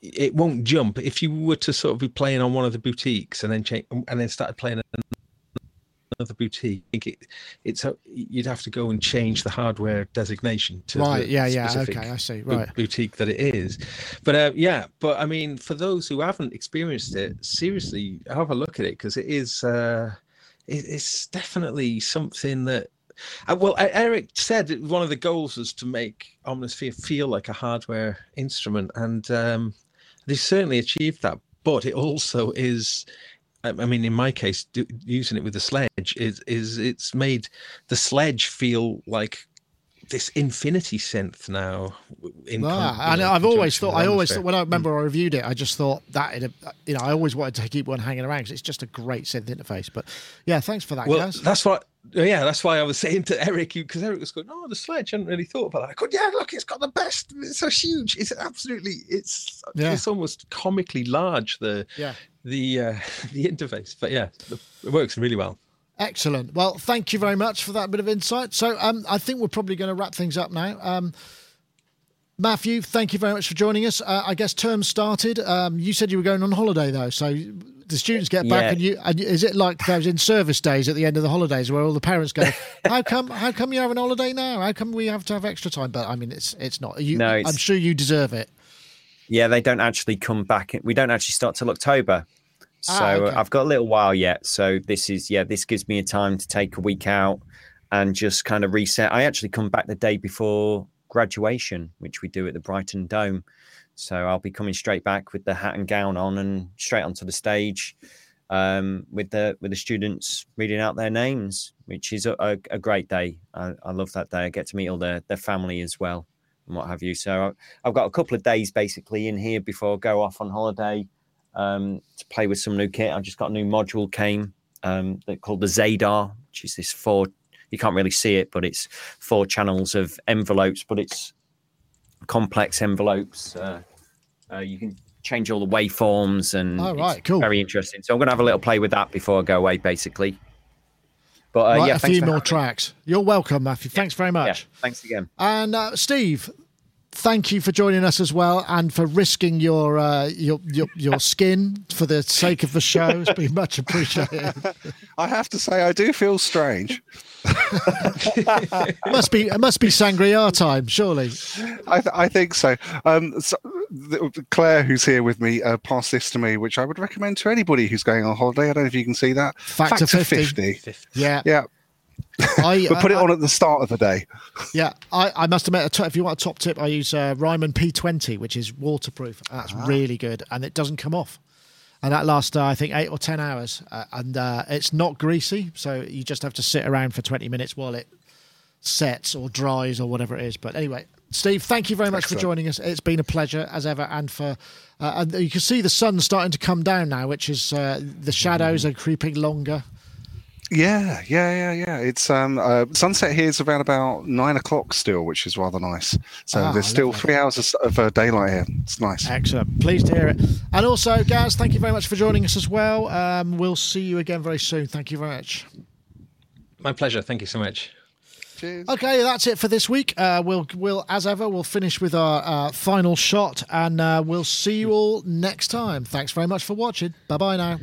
it won't jump if you were to sort of be playing on one of the boutiques and then change and then started playing another boutique. It, it's you'd have to go and change the hardware designation to right. yeah, yeah. Okay, I see. Right, boutique that it is. But uh, yeah, but I mean, for those who haven't experienced it, seriously, have a look at it because it is. Uh, it, it's definitely something that uh, well, Eric said one of the goals was to make Omnisphere feel like a hardware instrument, and um, they certainly achieved that. But it also is I mean, in my case, do, using it with the sledge is is it's made the sledge feel like this infinity synth now. In ah, and I've always thought, I always thought when I remember I reviewed it, I just thought that it, you know, I always wanted to keep one hanging around because it's just a great synth interface. But yeah, thanks for that, well, guys. That's what yeah, that's why I was saying to Eric, because Eric was going, "Oh, the sledge." I hadn't really thought about that. I go, "Yeah, look, it's got the best. It's so huge. It's absolutely. It's yeah. it's almost comically large. The yeah the uh, [LAUGHS] the interface, but yeah, it works really well." Excellent. Well, thank you very much for that bit of insight. So, um, I think we're probably going to wrap things up now. Um, Matthew, thank you very much for joining us. Uh, I guess term started. Um, you said you were going on holiday though, so the students get back, yeah. and you and is it like those in service days at the end of the holidays where all the parents go, [LAUGHS] "How come? How come you have having holiday now? How come we have to have extra time?" But I mean, it's it's not. You, no, it's, I'm sure you deserve it. Yeah, they don't actually come back. We don't actually start till October, ah, so ah, okay. I've got a little while yet. So this is yeah, this gives me a time to take a week out and just kind of reset. I actually come back the day before graduation, which we do at the Brighton Dome. So I'll be coming straight back with the hat and gown on and straight onto the stage um, with the with the students reading out their names, which is a, a, a great day. I, I, love that day. I get to meet all their their family as well, and what have you. So I've got a couple of days basically in here before I go off on holiday um, to play with some new kit. I've just got a new module came um, that called the Zadar, which is this four. You can't really see it, but it's four channels of envelopes, but it's complex envelopes. Uh, uh, you can change all the waveforms, and Oh, right, cool. very interesting. So I'm going to have a little play with that before I go away, basically. But uh, Right, yeah, a few more having me. tracks. You're welcome, Matthew. Thanks very Yeah, much. thanks again. And uh, Steve, thank you for joining us as well, and for risking your uh, your, your your [LAUGHS] skin for the sake of the show. It's been much appreciated. I have to say, I do feel strange. It [LAUGHS] must be it must be sangria time, surely. I, th- I think so. Um, so the, Claire, who's here with me, uh, passed this to me, which I would recommend to anybody who's going on holiday. I don't know if you can see that. Factor 50. Yeah, Yeah, I, [LAUGHS] but put it I- on at the start of the day. Yeah, I, I must admit, if you want a top tip, I use uh, Riemann P20, which is waterproof. That's really good, and it doesn't come off. And that lasts, uh, I think, eight or ten hours, uh, and uh, it's not greasy, so you just have to sit around for twenty minutes while it sets or dries or whatever it is. But anyway, Steve, thank you very much for joining us. It's been a pleasure as ever, and for uh, and you can see the sun starting to come down now, which is uh, the shadows are creeping longer. Yeah, yeah, yeah, yeah. It's um uh, sunset here is around about nine o'clock still, which is rather nice. So Ah, there's still lovely. three hours of, of uh, daylight here. It's nice. Excellent. Pleased to hear it. And also, Gaz, thank you very much for joining us as well. Um, we'll see you again very soon. Thank you very much. My pleasure. Thank you so much. Cheers. Okay, that's it for this week. Uh, we'll, we'll, as ever, we'll finish with our uh, final shot, and uh, we'll see you all next time. Thanks very much for watching. Bye bye now.